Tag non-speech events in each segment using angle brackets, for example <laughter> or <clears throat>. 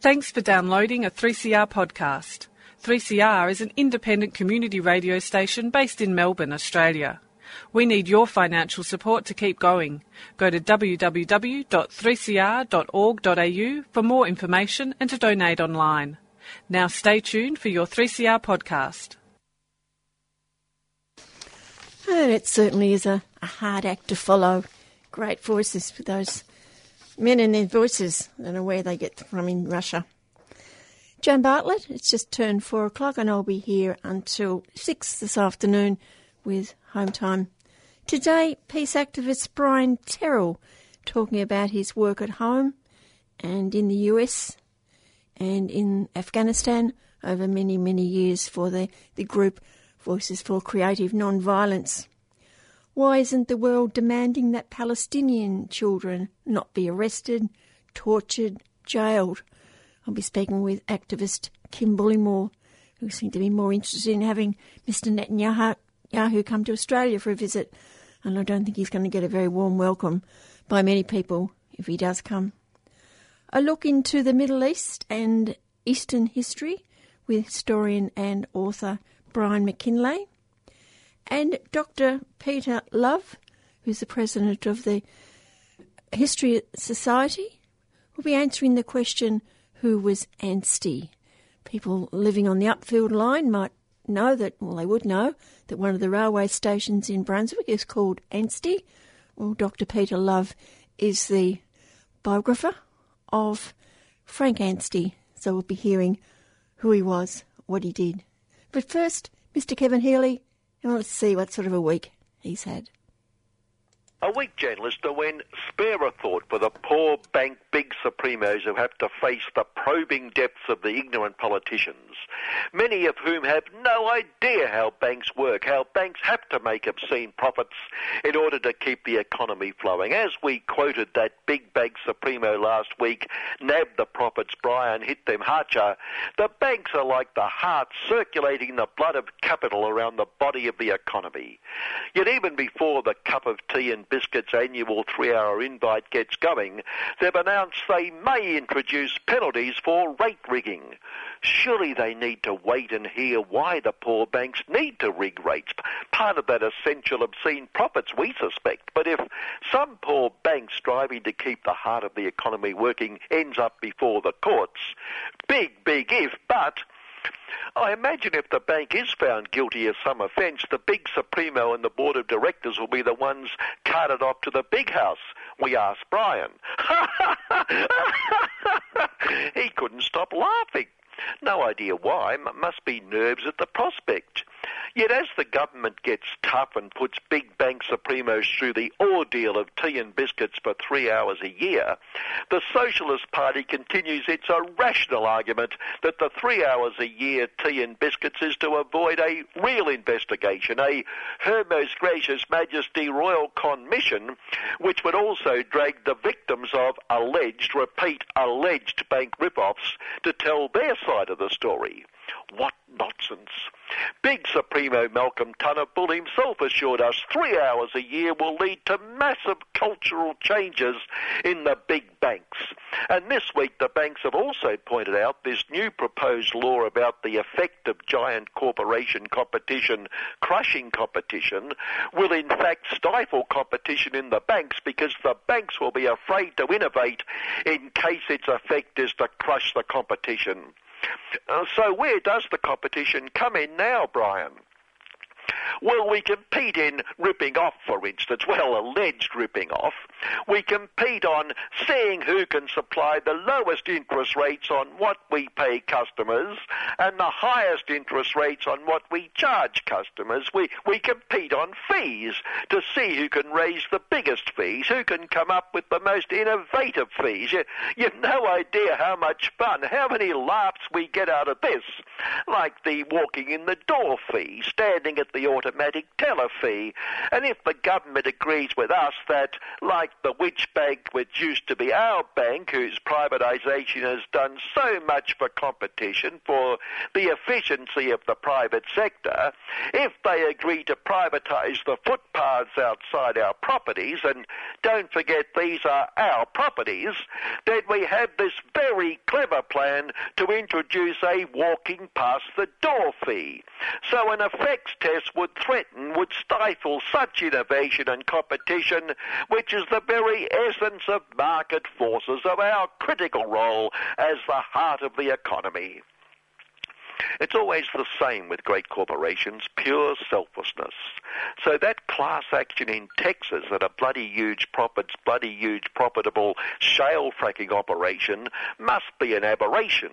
Thanks for downloading a 3CR podcast. 3CR is an independent community radio station based in Melbourne, Australia. We need your financial support to keep going. Go to www.3cr.org.au for more information and to donate online. Now stay tuned for your 3CR podcast. Oh, it certainly is a, a hard act to follow. Great voices for those men and their voices. Don't where they get from in Russia. Joan Bartlett, it's just turned four o'clock and I'll be here until six this afternoon with Home Time. Today, peace activist Brian Terrell talking about his work at home and in the US and in Afghanistan over many, many years for the, the group Voices for Creative Non-Violence. Why isn't the world demanding that Palestinian children not be arrested, tortured, jailed? I'll be speaking with activist Kim Bullimore, who seemed to be more interested in having Mr. Netanyahu come to Australia for a visit, and I don't think he's going to get a very warm welcome by many people if he does come. A look into the Middle East and Eastern history with historian and author Brian McKinlay and Dr. Peter Love, who's the president of the History Society, will be answering the question who was Anstey? People living on the Upfield line might know that, well, they would know that one of the railway stations in Brunswick is called Anstey. Well, Dr. Peter Love is the biographer of Frank Anstey, so we'll be hearing who he was, what he did. But first, Mr. Kevin Healy, and let's see what sort of a week he's had. A weak journalist to when spare a thought for the poor bank big supremos who have to face the probing depths of the ignorant politicians, many of whom have no idea how banks work, how banks have to make obscene profits in order to keep the economy flowing. As we quoted that big bank supremo last week, nab the profits, Brian, hit them harcher, the banks are like the heart circulating the blood of capital around the body of the economy. Yet even before the cup of tea and Biscuits annual three-hour invite gets going, they've announced they may introduce penalties for rate rigging. Surely they need to wait and hear why the poor banks need to rig rates. Part of that essential obscene profits, we suspect. But if some poor bank striving to keep the heart of the economy working ends up before the courts, big, big if, but I imagine if the bank is found guilty of some offence, the big Supremo and the board of directors will be the ones carted off to the big house. We asked Brian. <laughs> he couldn't stop laughing. No idea why. Must be nerves at the prospect. Yet as the government gets tough and puts big bank supremos through the ordeal of tea and biscuits for three hours a year, the Socialist Party continues its irrational argument that the three hours a year tea and biscuits is to avoid a real investigation, a Her Most Gracious Majesty Royal Commission, which would also drag the victims of alleged, repeat, alleged bank rip-offs to tell their side of the story. What nonsense. Big Supremo Malcolm Tunner Bull himself assured us three hours a year will lead to massive cultural changes in the big banks. And this week the banks have also pointed out this new proposed law about the effect of giant corporation competition crushing competition will in fact stifle competition in the banks because the banks will be afraid to innovate in case its effect is to crush the competition. Uh, so where does the competition come in now, Brian? Well, we compete in ripping off, for instance, well, alleged ripping off. We compete on seeing who can supply the lowest interest rates on what we pay customers and the highest interest rates on what we charge customers. We, we compete on fees to see who can raise the biggest fees, who can come up with the most innovative fees. You, you've no idea how much fun, how many laughs we get out of this. Like the walking in the door fee, standing at the auto automatic teller fee. And if the government agrees with us that, like the Which Bank, which used to be our bank, whose privatisation has done so much for competition, for the efficiency of the private sector, if they agree to privatise the footpaths outside our properties, and don't forget these are our properties, then we have this very clever plan to introduce a walking past the door fee. So an effects test would threaten, would stifle such innovation and competition, which is the very essence of market forces of our critical role as the heart of the economy. It's always the same with great corporations, pure selflessness. So that class action in Texas at a bloody huge profits, bloody huge profitable shale fracking operation must be an aberration.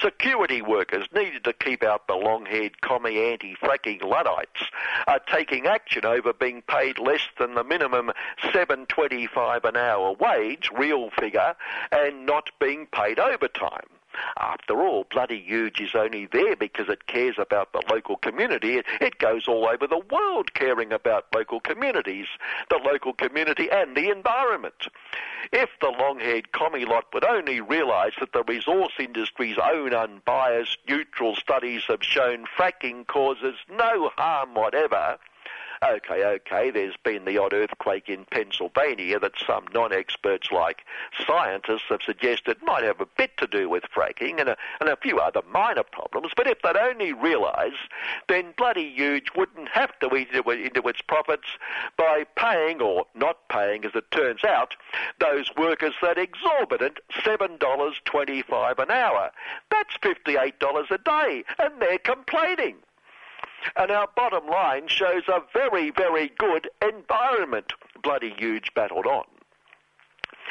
Security workers needed to keep out the long-haired commie anti-fracking Luddites are taking action over being paid less than the minimum 7.25 an hour wage, real figure, and not being paid overtime. After all, Bloody Huge is only there because it cares about the local community. It, goes all over the world caring about local communities, the local community and the environment. If the long-haired commie lot would only realise that the resource industry's own unbiased, neutral studies have shown fracking causes no harm whatever, okay, okay, there's been the odd earthquake in Pennsylvania that some non-experts like scientists have suggested might have a bit to do with fracking and a, and a few other minor problems, but if they'd only realise, then Bloody Huge wouldn't have to eat into its profits by paying, or not paying as it turns out, those workers that exorbitant $7.25 an hour. That's $58 a day, and they're complaining. And our bottom line shows a very, very good environment. Bloody huge battled on.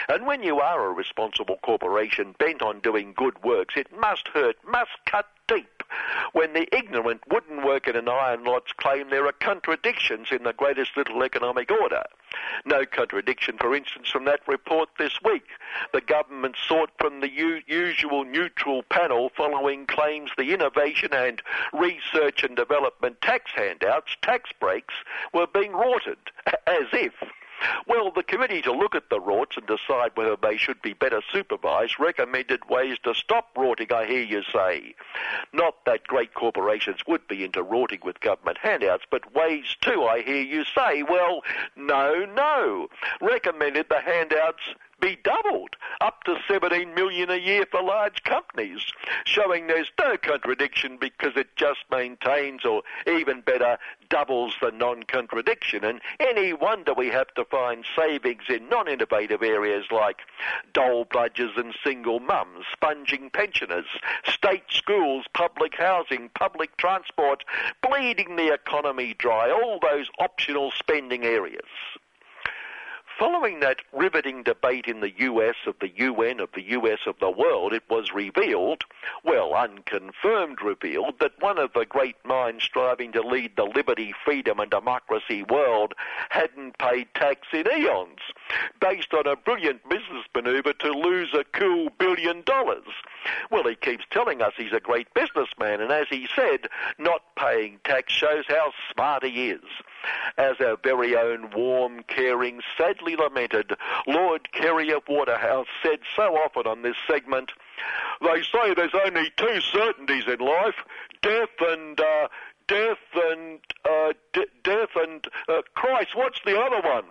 And when you are a responsible corporation bent on doing good works, it must hurt, must cut deep when the ignorant wouldn't work in an iron lots claim there are contradictions in the greatest little economic order. No contradiction, for instance, from that report this week. The government sought from the u- usual neutral panel following claims the innovation and research and development tax handouts, tax breaks, were being rorted, <laughs> as if well, the committee to look at the rorts and decide whether they should be better supervised recommended ways to stop rorting, I hear you say. Not that great corporations would be into rorting with government handouts, but ways too, I hear you say. Well, no, no. Recommended the handouts be doubled up to 17 million a year for large companies, showing there's no contradiction because it just maintains or even better doubles the non-contradiction. And any wonder we have to find savings in non-innovative areas like dole bludgers and single mums, sponging pensioners, state schools, public housing, public transport, bleeding the economy dry, all those optional spending areas. Following that riveting debate in the US of the UN of the US of the world, it was revealed, well, unconfirmed revealed, that one of the great minds striving to lead the liberty, freedom and democracy world hadn't paid tax in eons, based on a brilliant business maneuver to lose a cool billion dollars. Well, he keeps telling us he's a great businessman, and as he said, not paying tax shows how smart he is as our very own warm, caring, sadly lamented Lord Kerry of Waterhouse said so often on this segment, they say there's only two certainties in life, death and, uh, death and, uh, d- death and, uh, Christ, what's the other one?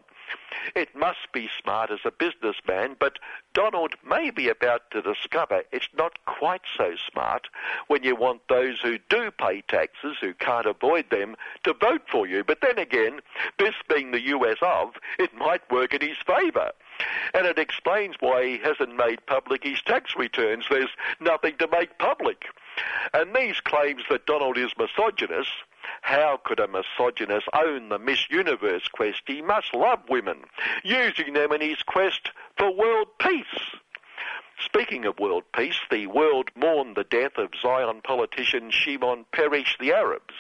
It must be smart as a businessman, but Donald may be about to discover it's not quite so smart when you want those who do pay taxes, who can't avoid them, to vote for you. But then again, this being the US of, it might work in his favour. And it explains why he hasn't made public his tax returns. There's nothing to make public. And these claims that Donald is misogynist how could a misogynist own the Miss Universe quest? He must love women, using them in his quest for world peace. Speaking of world peace, the world mourned the death of Zion politician Shimon Peres the Arabs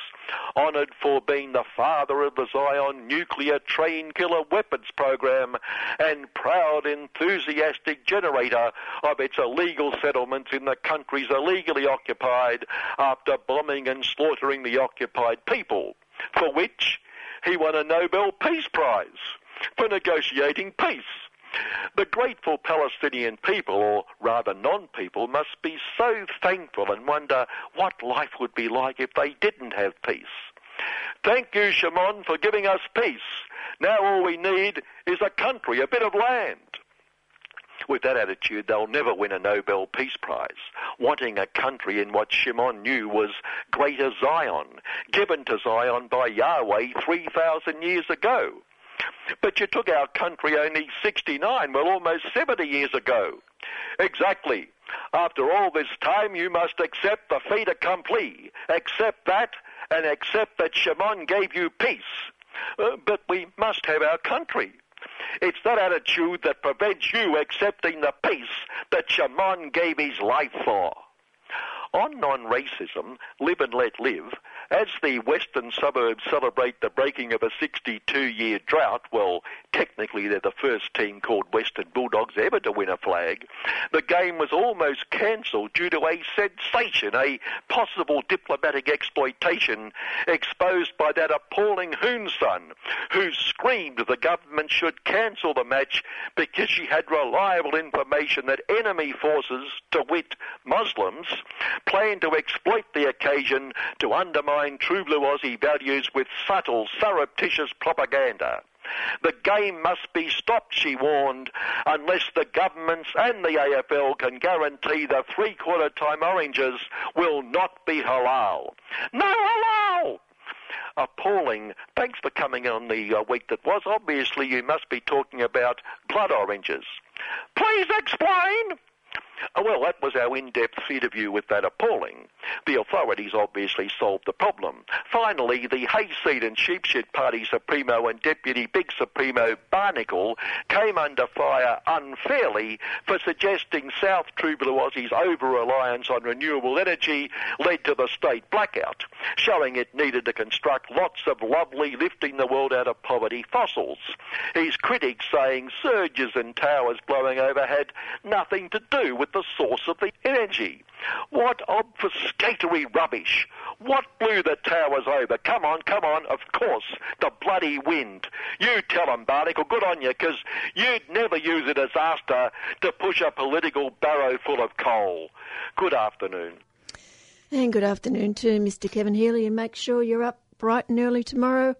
honoured for being the father of the Zion nuclear train killer weapons program and proud enthusiastic generator of its illegal settlements in the countries illegally occupied after bombing and slaughtering the occupied people. for which he won a Nobel Peace Prize for negotiating peace. The grateful Palestinian people, or rather non-people, must be so thankful and wonder what life would be like if they didn't have peace. Thank you, Shimon, for giving us peace. Now all we need is a country, a bit of land. With that attitude, they'll never win a Nobel Peace Prize, wanting a country in what Shimon knew was Greater Zion, given to Zion by Yahweh 3,000 years ago. But you took our country only 69, well, almost 70 years ago. Exactly. After all this time, you must accept the fait accompli. Accept that, and accept that Shimon gave you peace. Uh, but we must have our country. It's that attitude that prevents you accepting the peace that Shimon gave his life for. On non-racism, live and let live, as the western suburbs celebrate the breaking of a 62-year drought, well, technically they're the first team called Western Bulldogs ever to win a flag, the game was almost cancelled due to a sensation, a possible diplomatic exploitation exposed by that appalling Hoonson, who screamed the government should cancel the match because she had reliable information that enemy forces, to wit Muslims, planned to exploit the occasion to undermine true blue Aussie values with subtle, surreptitious propaganda. The game must be stopped, she warned, unless the governments and the AFL can guarantee the three-quarter time oranges will not be halal. No halal! Appalling. Thanks for coming on the uh, week that was. Obviously, you must be talking about blood oranges. Please explain! Oh, well, that was our in-depth interview with that appalling. The authorities obviously solved the problem. Finally, the Hayseed and Sheepshed Party Supremo and Deputy Big Supremo Barnacle came under fire unfairly for suggesting South True Aussie's over-reliance on renewable energy led to the state blackout, showing it needed to construct lots of lovely lifting the world out of poverty fossils. His critics saying surges and towers blowing over had nothing to do with the source of the energy. What obfuscatory rubbish. What blew the towers over? Come on, come on. Of course, the bloody wind. You tell them, Barnacle, good on you, because you'd never use a disaster to push a political barrow full of coal. Good afternoon. And good afternoon to Mr. Kevin Healy, and make sure you're up bright and early tomorrow,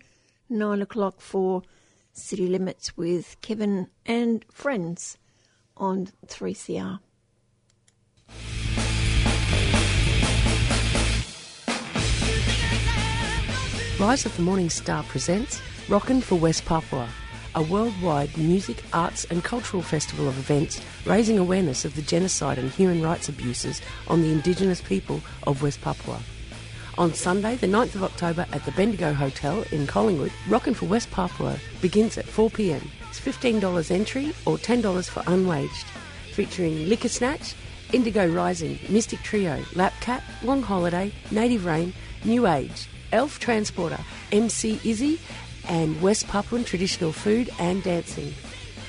9 o'clock for City Limits with Kevin and friends on 3CR. Rise of the Morning Star presents Rockin' for West Papua, a worldwide music, arts and cultural festival of events raising awareness of the genocide and human rights abuses on the indigenous people of West Papua. On Sunday, the 9th of October at the Bendigo Hotel in Collingwood, Rockin' for West Papua begins at 4pm. It's $15 entry or $10 for unwaged, featuring Liquor Snatch, Indigo Rising, Mystic Trio, Lap Cat, Long Holiday, Native Rain, New Age, Elf Transporter, MC Izzy, and West Papuan traditional food and dancing.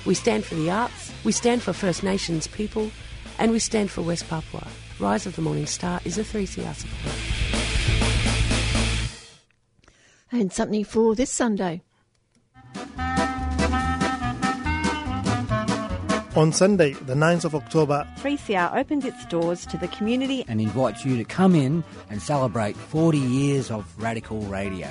We stand for the arts, we stand for First Nations people, and we stand for West Papua. Rise of the Morning Star is a 3CR support. And something for this Sunday. On Sunday, the 9th of October, 3CR opens its doors to the community and invites you to come in and celebrate 40 years of radical radio.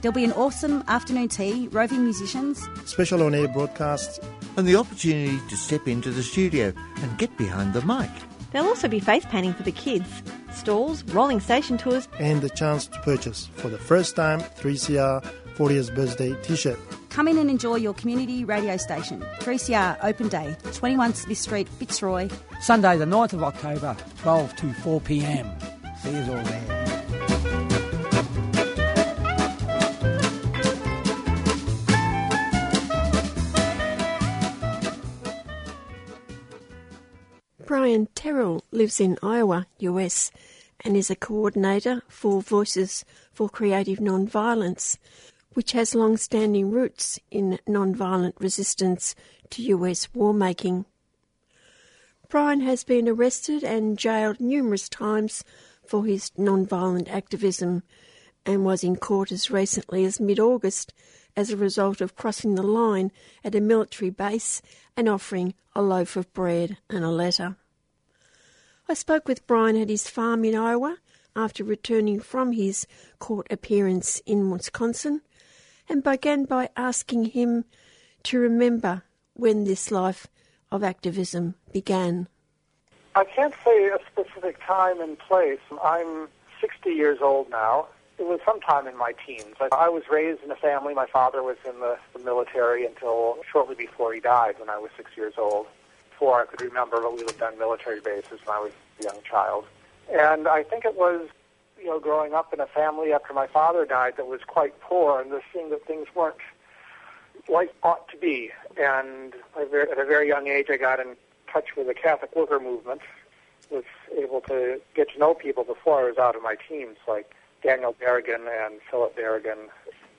There'll be an awesome afternoon tea, roving musicians, special on air broadcasts, and the opportunity to step into the studio and get behind the mic. There'll also be face painting for the kids, stalls, rolling station tours, and the chance to purchase for the first time 3CR 40th birthday t shirt. Come in and enjoy your community radio station. 3CR Open Day, 21 Smith Street, Fitzroy. Sunday, the 9th of October, 12 to 4 pm. See you all there. Brian Terrell lives in Iowa, US, and is a coordinator for Voices for Creative Nonviolence, which has long standing roots in nonviolent resistance to US war making. Brian has been arrested and jailed numerous times for his nonviolent activism and was in court as recently as mid August as a result of crossing the line at a military base and offering a loaf of bread and a letter. I spoke with Brian at his farm in Iowa after returning from his court appearance in Wisconsin and began by asking him to remember when this life of activism began. I can't say a specific time and place. I'm 60 years old now. It was sometime in my teens. I was raised in a family. My father was in the, the military until shortly before he died when I was six years old. Before I could remember, but we lived on military bases when I was a young child. And I think it was, you know, growing up in a family after my father died that was quite poor and just seeing that things weren't like ought to be. And at a very young age, I got in touch with the Catholic worker movement, was able to get to know people before I was out of my teens, like Daniel Berrigan and Philip Berrigan,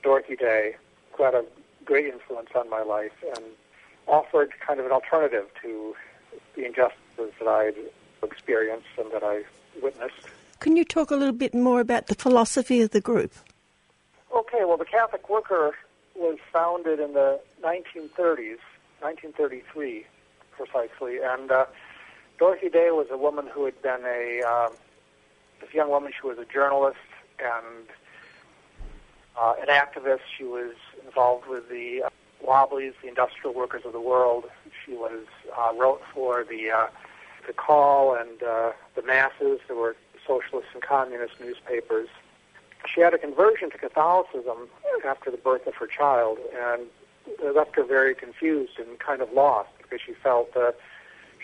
Dorothy Day, who had a great influence on my life and offered kind of an alternative to the injustices that I experienced and that I witnessed. Can you talk a little bit more about the philosophy of the group? Okay, well, the Catholic Worker was founded in the 1930s, 1933 precisely, and uh, Dorothy Day was a woman who had been a um, this young woman. She was a journalist and uh, an activist. She was involved with the uh, Wobblies, the Industrial Workers of the World. She was uh, wrote for the uh, the Call and uh, the Masses. There were socialist and communist newspapers. She had a conversion to Catholicism after the birth of her child, and left her very confused and kind of lost because she felt that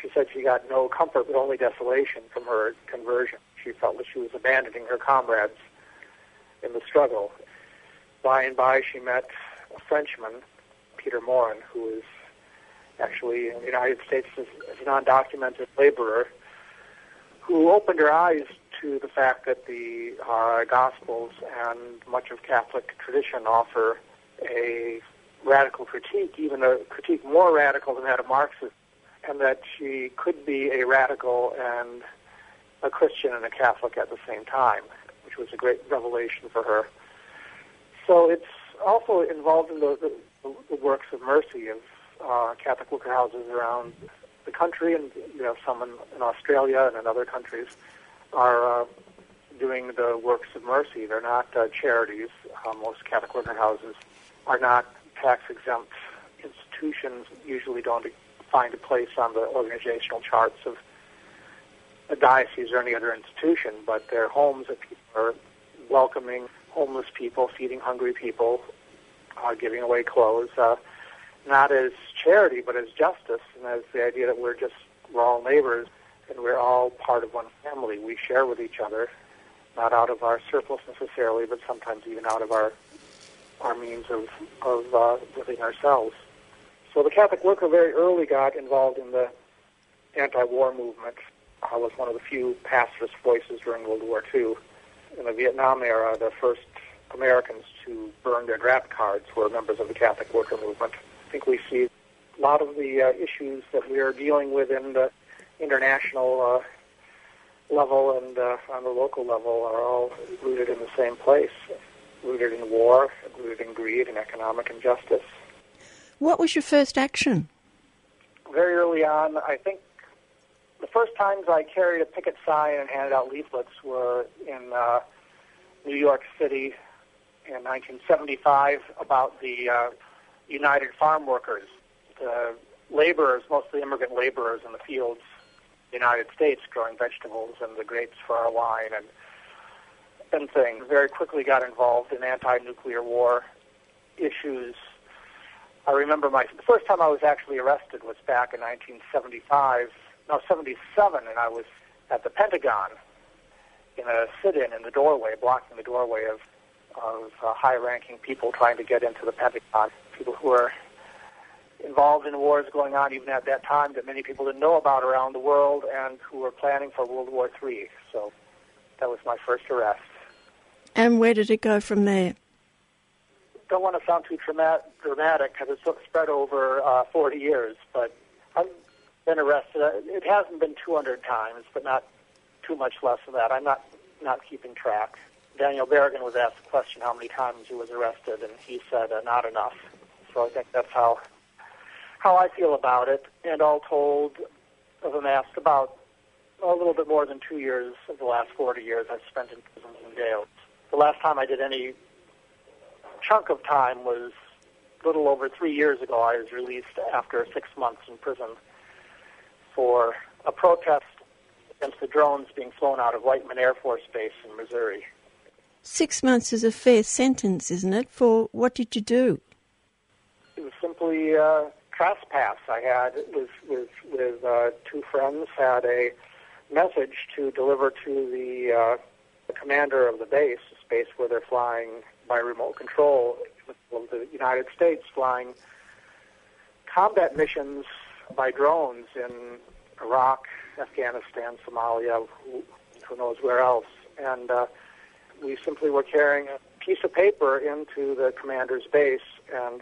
she said she got no comfort but only desolation from her conversion. She felt that she was abandoning her comrades in the struggle. By and by, she met a Frenchman, Peter Maurin, who is actually in the United States as an undocumented laborer, who opened her eyes to the fact that the uh, Gospels and much of Catholic tradition offer a radical critique, even a critique more radical than that of Marxism, and that she could be a radical and a Christian and a Catholic at the same time which was a great revelation for her. So it's also involved in the, the, the works of mercy of uh, Catholic worker houses around the country, and you know some in, in Australia and in other countries are uh, doing the works of mercy. They're not uh, charities. Uh, most Catholic worker houses are not tax exempt institutions. Usually, don't find a place on the organizational charts of a diocese or any other institution, but they're homes that people are welcoming homeless people, feeding hungry people, uh, giving away clothes, uh, not as charity, but as justice, and as the idea that we're just we're all neighbors and we're all part of one family. We share with each other, not out of our surplus necessarily, but sometimes even out of our our means of of uh, living ourselves. So the Catholic worker very early got involved in the anti-war movement. I was one of the few pacifist voices during World War II in the Vietnam era, the first Americans to burn their draft cards were members of the Catholic worker movement. I think we see a lot of the uh, issues that we are dealing with in the international uh, level and uh, on the local level are all rooted in the same place, rooted in war, rooted in greed and economic injustice. What was your first action? Very early on, I think the first times I carried a picket sign and handed out leaflets were in uh, New York City in 1975 about the uh, United Farm Workers, the laborers, mostly immigrant laborers in the fields, United States, growing vegetables and the grapes for our wine and and things. Very quickly got involved in anti-nuclear war issues. I remember my the first time I was actually arrested was back in 1975 no, 77, and I was at the Pentagon in a sit-in in the doorway, blocking the doorway of, of uh, high-ranking people trying to get into the Pentagon, people who were involved in wars going on even at that time that many people didn't know about around the world and who were planning for World War III. So that was my first arrest. And where did it go from there? Don't want to sound too dramatic because it's spread over uh, 40 years, but I've been arrested. Uh, it hasn't been 200 times, but not too much less than that. I'm not not keeping track. Daniel Berrigan was asked the question how many times he was arrested, and he said uh, not enough. So I think that's how how I feel about it. And all told, I've amassed about a little bit more than two years of the last 40 years I've spent in prisons and jails. The last time I did any chunk of time was a little over three years ago. I was released after six months in prison for a protest against the drones being flown out of Whiteman Air Force Base in Missouri. Six months is a fair sentence, isn't it? For what did you do? It was simply uh, trespass. I had with with with uh, two friends had a message to deliver to the, uh, the commander of the base, the space where they're flying by remote control, the United States flying combat missions by drones in Iraq, Afghanistan, Somalia, who, who knows where else. And uh, we simply were carrying a piece of paper into the commander's base, and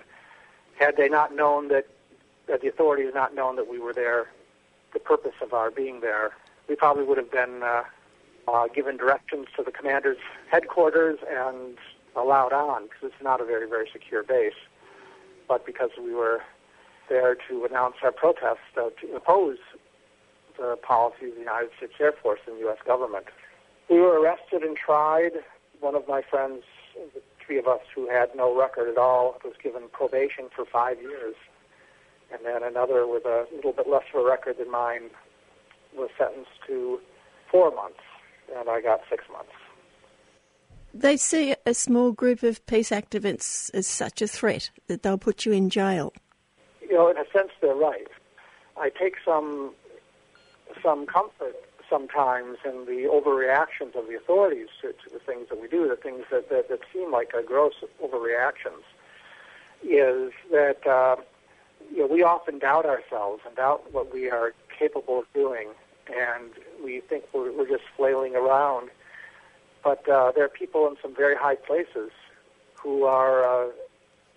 had they not known that, that the authorities not known that we were there, the purpose of our being there, we probably would have been uh, uh, given directions to the commander's headquarters and allowed on because it's not a very, very secure base. But because we were there to announce our protest uh, to oppose the policy of the United States Air Force and the U.S. government. We were arrested and tried. One of my friends, the three of us who had no record at all, was given probation for five years. And then another with a little bit less of a record than mine was sentenced to four months, and I got six months. They see a small group of peace activists as such a threat that they'll put you in jail. You know, in a sense, they're right. I take some some comfort sometimes in the overreactions of the authorities to, to the things that we do, the things that, that, that seem like a gross overreactions, is that uh, you know, we often doubt ourselves and doubt what we are capable of doing, and we think we're, we're just flailing around. But uh, there are people in some very high places who are uh,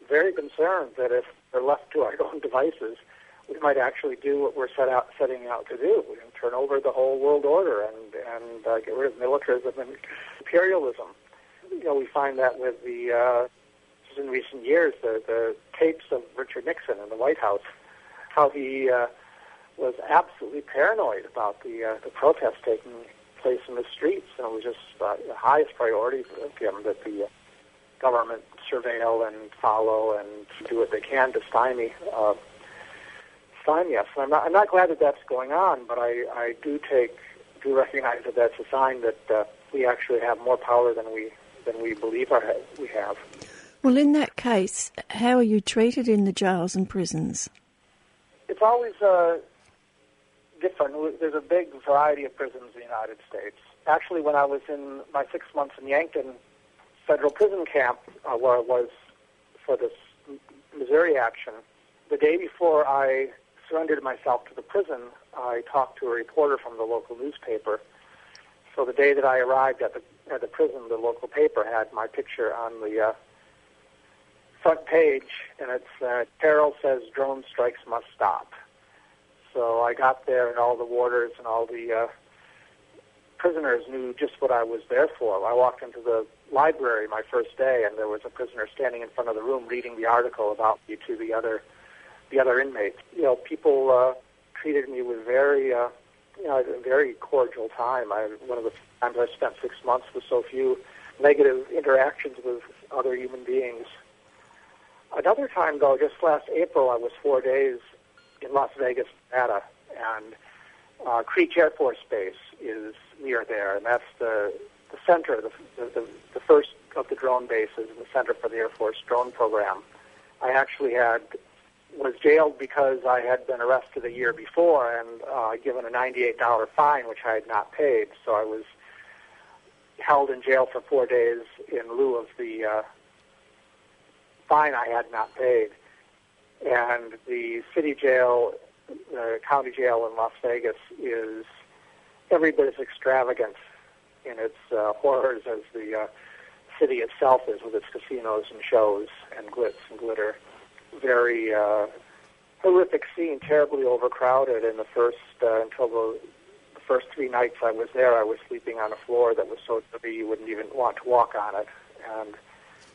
very concerned that if they're left to our <laughs> own devices, we might actually do what we're set out setting out to do and turn over the whole world order and and uh, get rid of militarism and imperialism. You know, we find that with the uh, in recent years the the tapes of Richard Nixon in the White House, how he uh, was absolutely paranoid about the uh, the protests taking place in the streets, and it was just uh, the highest priority for him that the uh, government surveil and follow and do what they can to stymie uh, stymie us. And I'm not I'm not glad that that's going on, but I I do take do recognize that that's a sign that uh, we actually have more power than we than we believe our, we have. Well, in that case, how are you treated in the jails and prisons? It's always uh, different. There's a big variety of prisons in the United States. Actually, when I was in my six months in Yankton Federal Prison Camp, uh, where I was for this Missouri action, the day before I surrendered myself to the prison, I talked to a reporter from the local newspaper. So the day that I arrived at the at the prison, the local paper had my picture on the uh, front page, and it's uh, Terrell says drone strikes must stop. So I got there, and all the warders and all the uh, prisoners knew just what I was there for. I walked into the library my first day, and there was a prisoner standing in front of the room reading the article about me to the other the other inmates. You know, people uh, treated me with very uh, you know a very cordial time. I one of the times I spent six months with so few negative interactions with other human beings. Another time, though, just last April, I was four days in Las Vegas, Nevada, and uh, Creech Air Force Base is near there, and that's the the center, the, the the first of the drone bases, the center for the Air Force drone program. I actually had was jailed because I had been arrested a year before and uh, given a $98 fine, which I had not paid. So I was held in jail for four days in lieu of the uh, fine I had not paid and the city jail, the county jail in Las Vegas is every bit as extravagant in its uh, horrors as the uh, city itself is with its casinos and shows and glitz and glitter. Very uh, horrific scene, terribly overcrowded in the first uh, until the, the first three nights I was there, I was sleeping on a floor that was so dirty you wouldn't even want to walk on it. And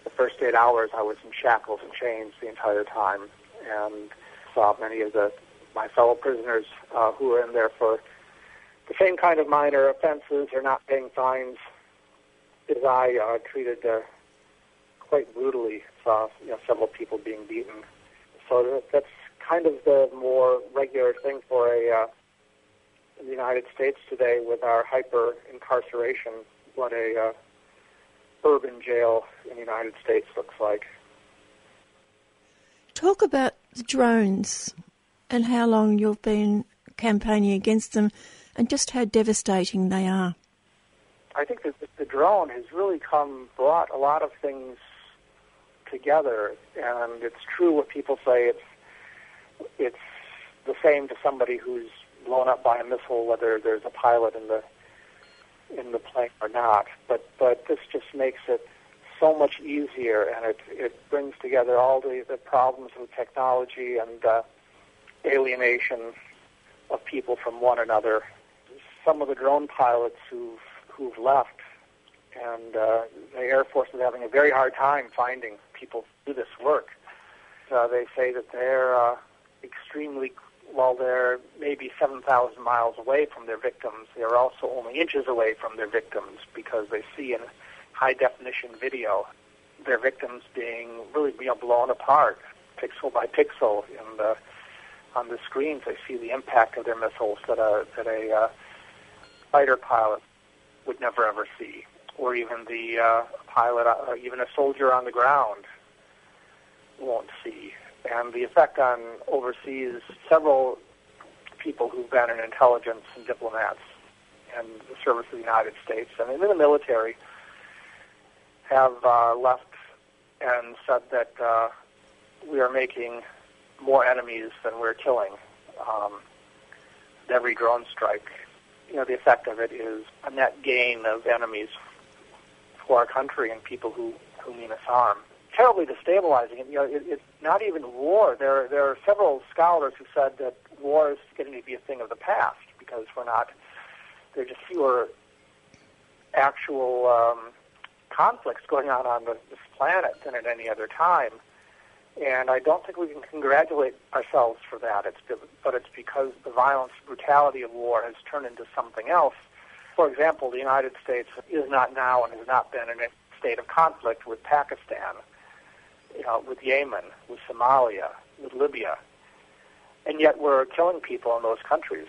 the first eight hours, I was in shackles and chains the entire time, and saw many of the my fellow prisoners uh, who were in there for the same kind of minor offenses or not paying fines as I uh, treated uh, quite brutally. Saw you know, several people being beaten. So that's kind of the more regular thing for a uh, in the United States today with our hyper incarceration. What a uh, urban jail in the United States looks like. Talk about the drones and how long you've been campaigning against them and just how devastating they are. I think that the drone has really come brought a lot of things together, and it's true what people say. It's it's the same to somebody who's blown up by a missile, whether there's a pilot in the in the plane or not. But but this just makes it so much easier, and it it brings together all the the problems with technology and uh, alienation of people from one another. Some of the drone pilots who've who've left, and uh, the Air Force is having a very hard time finding people to do this work. Uh, they say that they're uh, extremely while they're maybe 7,000 miles away from their victims, they're also only inches away from their victims because they see in high definition video their victims being really you know, blown apart, pixel by pixel in the on the screens. They see the impact of their missiles that a that a uh, fighter pilot would never ever see, or even the uh, pilot, uh, even a soldier on the ground won't see and the effect on overseas several people who've been in intelligence and diplomats and the service of the United States and in the military have uh, left and said that uh, we are making more enemies than we're killing. Um, every drone strike, you know, the effect of it is a net gain of enemies for our country and people who, who mean us harm terribly destabilizing. And, you know, it, it's not even war. There, there are several scholars who said that war is getting to be a thing of the past because we're not. There are just fewer actual um, conflicts going on on the, this planet than at any other time. And I don't think we can congratulate ourselves for that. It's, but it's because the violence, brutality of war has turned into something else. For example, the United States is not now and has not been in a state of conflict with Pakistan you know, with Yemen, with Somalia, with Libya, and yet we're killing people in those countries.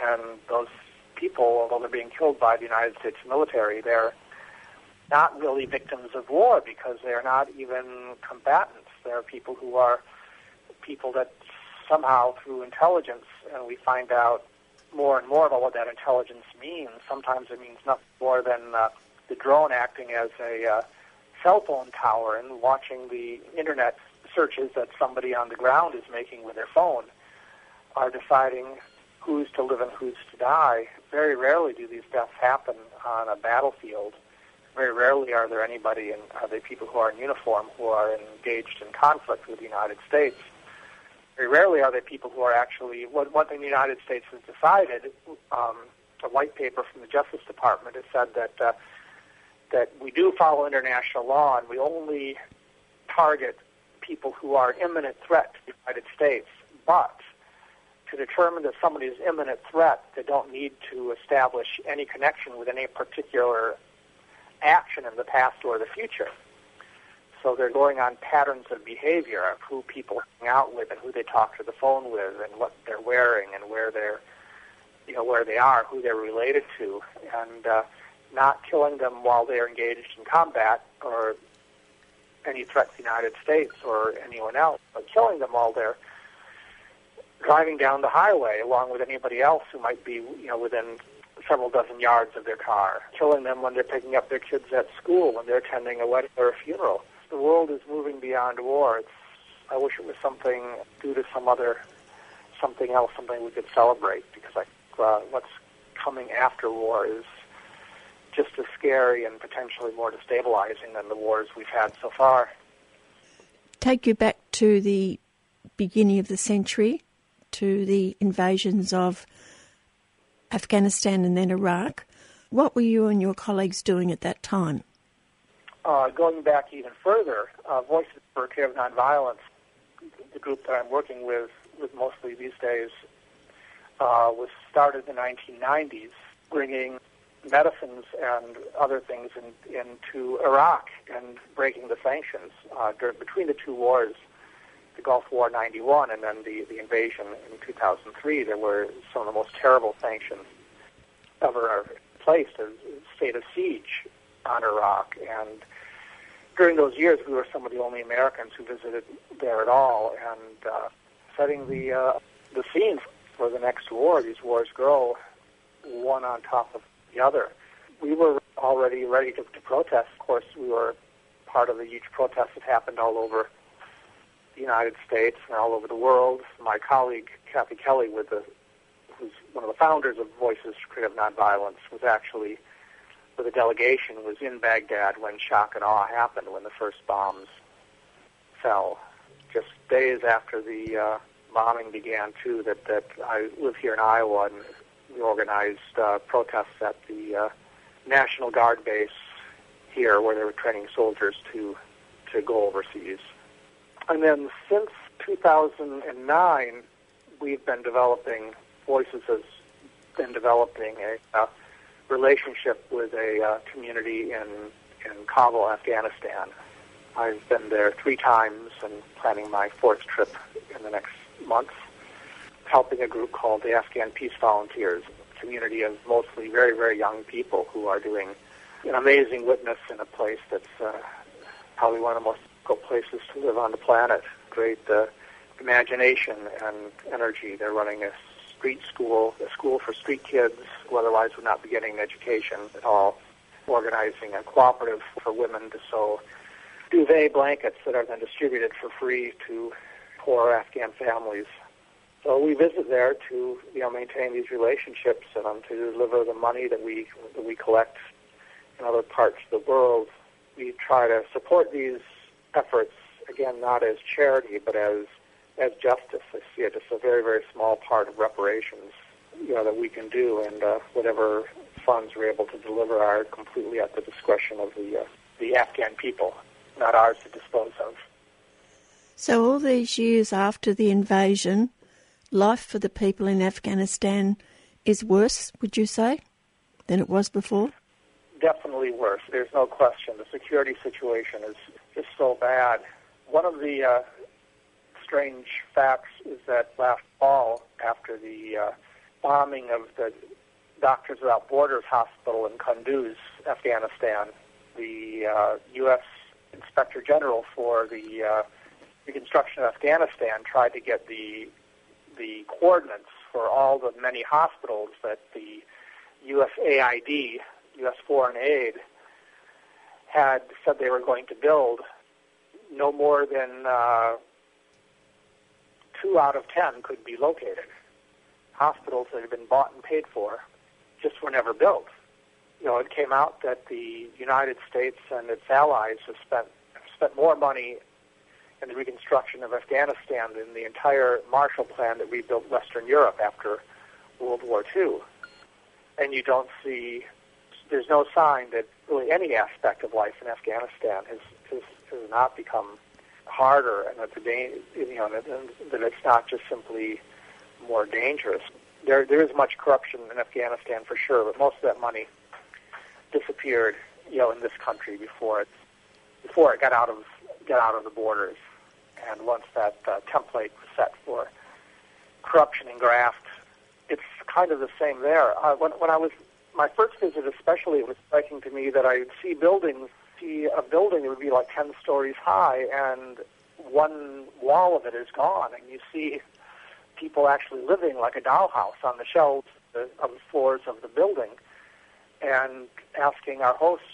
And those people, although they're being killed by the United States military, they're not really victims of war because they're not even combatants. They're people who are people that somehow through intelligence, and we find out more and more about what that intelligence means. Sometimes it means nothing more than uh, the drone acting as a uh, cell phone tower and watching the internet searches that somebody on the ground is making with their phone are deciding who's to live and who's to die. Very rarely do these deaths happen on a battlefield. Very rarely are there anybody and are they people who are in uniform who are engaged in conflict with the United States. Very rarely are they people who are actually. What thing the United States has decided, um, a white paper from the Justice Department has said that uh, that we do follow international law and we only target people who are imminent threat to the United States. But to determine that somebody is imminent threat, they don't need to establish any connection with any particular action in the past or the future. So they're going on patterns of behavior of who people hang out with and who they talk to the phone with and what they're wearing and where they're, you know, where they are, who they're related to, and uh, not killing them while they're engaged in combat or any threat to the United States or anyone else, but killing them while they're driving down the highway along with anybody else who might be, you know, within several dozen yards of their car, killing them when they're picking up their kids at school, when they're attending a wedding or a funeral. The world is moving beyond war. It's, I wish it was something due to some other, something else, something we could celebrate, because I, uh, what's coming after war is just as scary and potentially more destabilizing than the wars we've had so far. Take you back to the beginning of the century, to the invasions of Afghanistan and then Iraq. What were you and your colleagues doing at that time? Uh, going back even further, uh, Voices for Creative Nonviolence, the group that I'm working with, with mostly these days, uh, was started in the 1990s, bringing medicines and other things in, into Iraq and breaking the sanctions uh, during, between the two wars, the Gulf War 91 and then the, the invasion in 2003. There were some of the most terrible sanctions ever placed, a state of siege on Iraq. And during those years, we were some of the only Americans who visited there at all, and uh, setting the uh, the scene for the next war. These wars grow one on top of the other. We were already ready to, to protest. Of course, we were part of the huge protests that happened all over the United States and all over the world. My colleague Kathy Kelly, with the, who's one of the founders of Voices for Creative Nonviolence, was actually with a delegation was in Baghdad when shock and awe happened when the first bombs fell. Just days after the uh, bombing began, too, that that I live here in Iowa and we organized uh, protests at the uh, National Guard base here, where they were training soldiers to to go overseas. And then since 2009, we've been developing Voices has been developing a uh, relationship with a uh, community in in Kabul, Afghanistan. I've been there three times and planning my fourth trip in the next month helping a group called the Afghan Peace Volunteers, a community of mostly very, very young people who are doing an amazing witness in a place that's uh, probably one of the most difficult places to live on the planet. Great uh, imagination and energy. They're running a street school, a school for street kids who otherwise would not be getting an education at all, organizing a cooperative for women to sew duvet blankets that are then distributed for free to poor Afghan families so we visit there to you know maintain these relationships and um, to deliver the money that we that we collect in other parts of the world. We try to support these efforts again not as charity but as as justice. I see it as a very very small part of reparations you know that we can do, and uh, whatever funds we're able to deliver are completely at the discretion of the uh, the Afghan people, not ours to dispose of. So all these years after the invasion, life for the people in Afghanistan is worse, would you say, than it was before? Definitely worse. There's no question. The security situation is just so bad. One of the uh, strange facts is that last fall, after the uh, bombing of the Doctors Without Borders hospital in Kunduz, Afghanistan, the uh, U.S. Inspector General for the uh, Reconstruction of Afghanistan tried to get the the coordinates for all the many hospitals that the USAID, U.S. Foreign Aid, had said they were going to build. No more than uh, two out of ten could be located. Hospitals that had been bought and paid for just were never built. You know, it came out that the United States and its allies have spent spent more money and the reconstruction of Afghanistan and the entire Marshall Plan that rebuilt Western Europe after World War II. And you don't see, there's no sign that really any aspect of life in Afghanistan has, has, has not become harder and that, the, you know, that, that it's not just simply more dangerous. There, there is much corruption in Afghanistan for sure, but most of that money disappeared, you know, in this country before it, before it got out of got out of the borders and once that uh, template was set for corruption and graft, it's kind of the same there. Uh, when, when I was my first visit, especially, it was striking to me that I would see buildings, see a building that would be like ten stories high, and one wall of it is gone, and you see people actually living like a dollhouse on the shelves of the floors of the building, and asking our hosts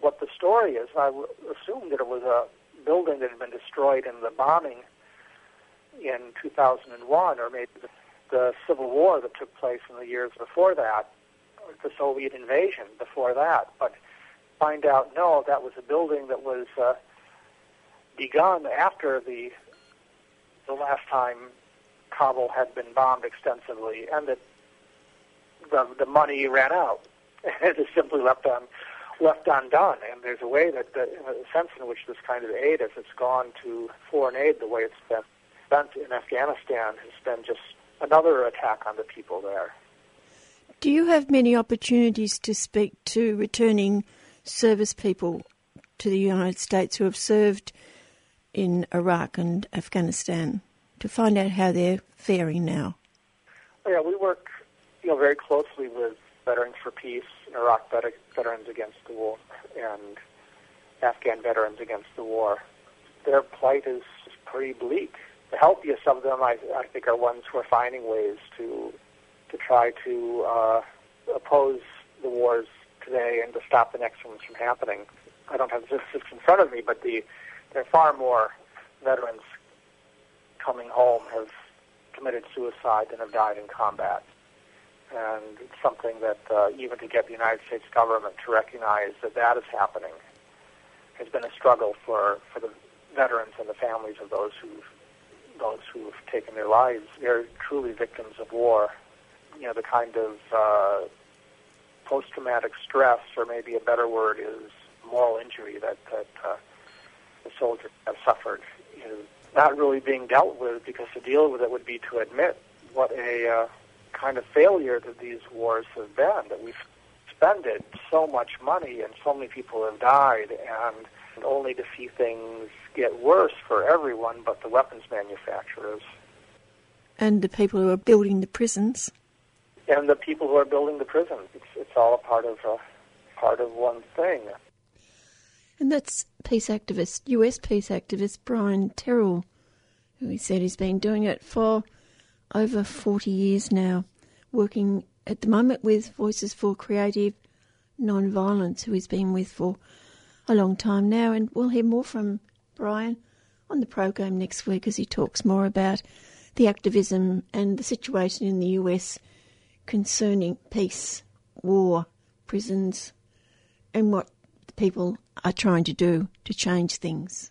what the story is. I assumed that it was a building that had been destroyed in the bombing in 2001, or maybe the, Civil War that took place in the years before that, the Soviet invasion before that. But find out, no, that was a building that was uh, begun after the the last time Kabul had been bombed extensively, and that the, the money ran out. <laughs> it is simply left on left undone. And there's a way that, the, a sense in which this kind of aid, as it's gone to foreign aid, the way it's been spent in Afghanistan, has been just another attack on the people there. Do you have many opportunities to speak to returning service people to the United States who have served in Iraq and Afghanistan to find out how they're faring now? Oh, yeah, we work you know, very closely with Veterans for Peace, in Iraq Veterans Against the War, and Afghan Veterans Against the War. Their plight is pretty bleak. The healthiest of them, I, I think, are ones who are finding ways to to try to uh, oppose the wars today and to stop the next ones from happening. I don't have the statistics in front of me, but the there are far more veterans coming home have committed suicide than have died in combat. And it's something that uh, even to get the United States government to recognize that that is happening has been a struggle for, for the veterans and the families of those who've those who have taken their lives. They're truly victims of war. You know, the kind of uh, post-traumatic stress, or maybe a better word is moral injury that that uh, the soldiers have suffered, is not really being dealt with because to deal with it would be to admit what a uh, kind of failure that these wars have been. That we've spent so much money and so many people have died, and only to see things get worse for everyone but the weapons manufacturers. And the people who are building the prisons and the people who are building the prisons. It's, it's all a part of a, uh, part of one thing. And that's peace activist, US peace activist Brian Terrell, who he said he's been doing it for over 40 years now, working at the moment with Voices for Creative Nonviolence, who he's been with for a long time now. And we'll hear more from Brian on the program next week as he talks more about the activism and the situation in the US concerning peace, war, prisons, and what people are trying to do to change things.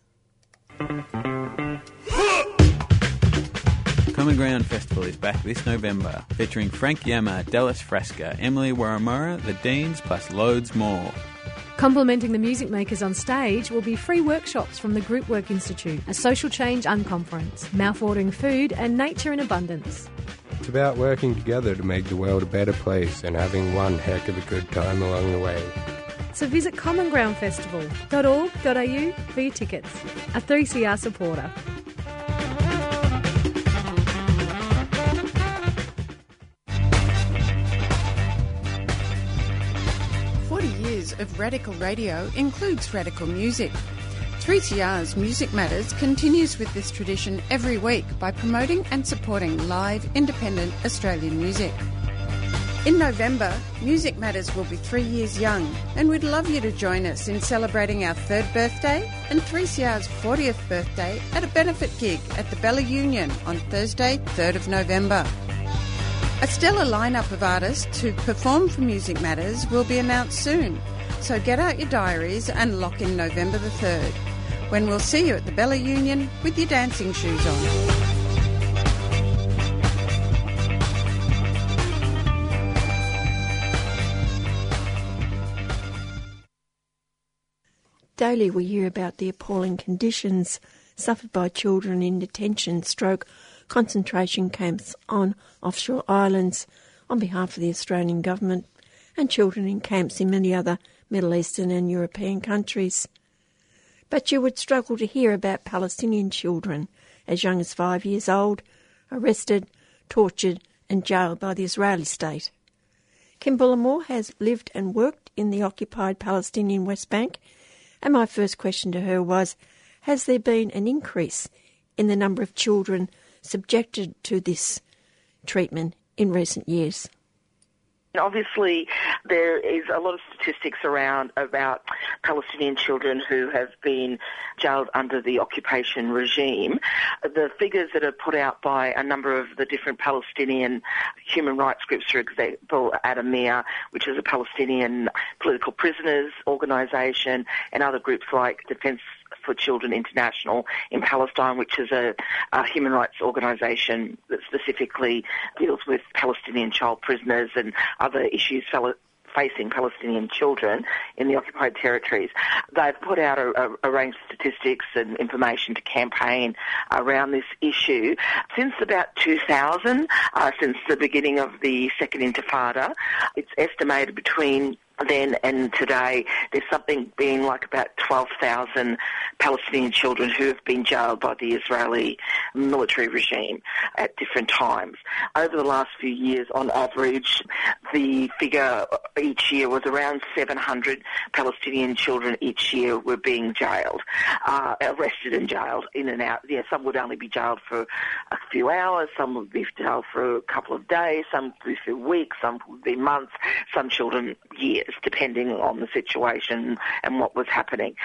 Common Ground Festival is back this November, featuring Frank Yamma, Dallas Frasca, Emily Wurramara, The Deans, plus loads more. Complementing the music makers on stage will be free workshops from the Group Work Institute, a social change unconference, mouthwatering food, and nature in abundance. It's about working together to make the world a better place and having one heck of a good time along the way. So visit commongroundfestival.org.au for your tickets. A 3CR supporter. Of radical radio includes radical music. 3CR's Music Matters continues with this tradition every week by promoting and supporting live, independent Australian music. In November, Music Matters will be three years young, and we'd love you to join us in celebrating our third birthday and 3CR's 40th birthday at a benefit gig at the Bella Union on Thursday, 3rd of November. A stellar lineup of artists who perform for Music Matters will be announced soon, so get out your diaries and lock in November the 3rd when we'll see you at the Bella Union with your dancing shoes on. Daily we hear about the appalling conditions suffered by children in detention stroke concentration camps on offshore islands on behalf of the Australian government and children in camps in many other Middle Eastern and European countries. But you would struggle to hear about Palestinian children as young as five years old, arrested, tortured, and jailed by the Israeli state. Kim Bullimore has lived and worked in the occupied Palestinian West Bank, and my first question to her was Has there been an increase in the number of children subjected to this treatment in recent years? Obviously, there is a lot of statistics around about Palestinian children who have been jailed under the occupation regime. The figures that are put out by a number of the different Palestinian human rights groups, for example, Addameer, which is a Palestinian political prisoners organisation, and other groups like Defence for Children International in Palestine, which is a, a human rights organisation that specifically deals with Palestinian child prisoners and other issues facing Palestinian children in the occupied territories. They've put out a, a, a, range of statistics and information to campaign around this issue. Since about 2000, uh, since the beginning of the Second Intifada, it's estimated between then and today, there's something being like about 12,000 Palestinian children who have been jailed by the Israeli military regime at different times. Over the last few years, on average, the figure each year was around 700 Palestinian children each year were being jailed, uh, arrested and jailed in and out. Yeah, some would only be jailed for a few hours, some would be jailed for a couple of days, some would be for weeks, some would be months, some children years depending on the situation and what was happening.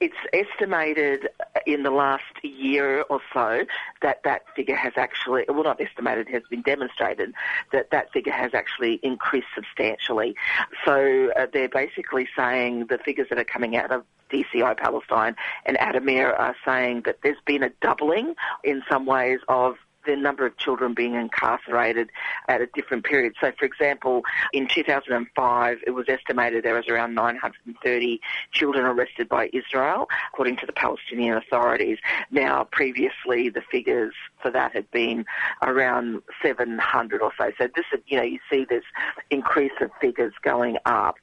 It's estimated in the last year or so that that figure has actually, well, not estimated, has been demonstrated that that figure has actually increased substantially. So uh, they're basically saying the figures that are coming out of DCI Palestine and Addameer are saying that there's been a doubling in some ways of the number of children being incarcerated at a different period. So, for example, in 2005, it was estimated there was around 930 children arrested by Israel, according to the Palestinian authorities. Now, previously, the figures for that had been around 700 or so. So, this, you know, you see this increase of figures going up.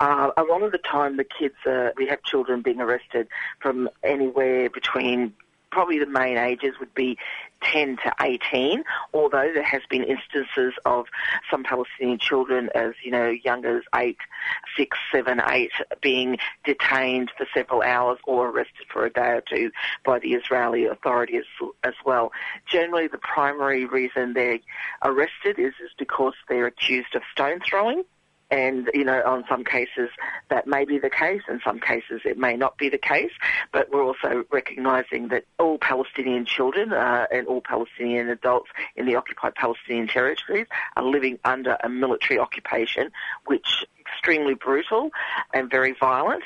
Uh, a lot of the time, the kids, uh, we have children being arrested from anywhere between probably the main ages would be 10 to 18, although there has been instances of some Palestinian children as, you know, young as 8, 6, 7, 8 being detained for several hours or arrested for a day or two by the Israeli authorities as well. Generally, the primary reason they're arrested is, is because they're accused of stone throwing. And, you know, on some cases that may be the case, in some cases it may not be the case, but we're also recognising that all Palestinian children uh, and all Palestinian adults in the occupied Palestinian territories are living under a military occupation, which extremely brutal and very violent.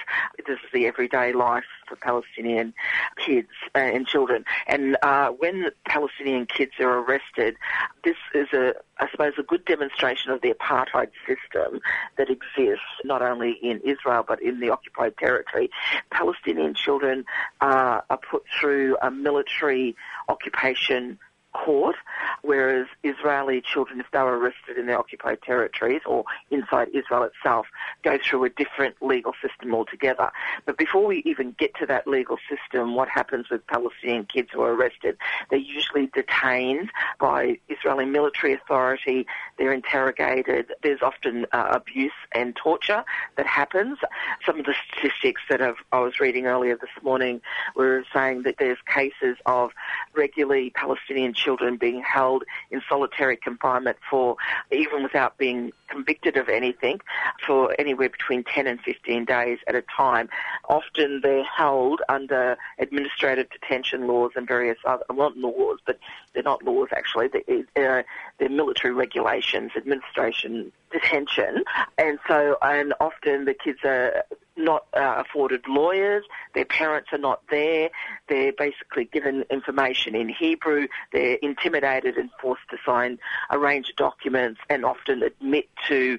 This is the everyday life for Palestinian kids and children. And uh, when Palestinian kids are arrested, this is a, I suppose, a good demonstration of the apartheid system that exists not only in Israel but in the occupied territory. Palestinian children uh, are put through a military occupation court, whereas Israeli children, if they were arrested in the occupied territories or inside Israel itself, go through a different legal system altogether. But before we even get to that legal system, what happens with Palestinian kids who are arrested? They're usually detained by Israeli military authority. They're interrogated. There's often uh, abuse and torture that happens. Some of the statistics that I've, I was reading earlier this morning were saying that there's cases of regularly Palestinian children children being held in solitary confinement for, even without being convicted of anything, for anywhere between 10 and 15 days at a time. Often they're held under administrative detention laws and various other, well, not laws, but they're not laws actually, they're, uh, they're military regulations, administration detention. And so, and often the kids are not uh, afforded lawyers, their parents are not there, they're basically given information in Hebrew, they're intimidated and forced to sign a range of documents and often admit to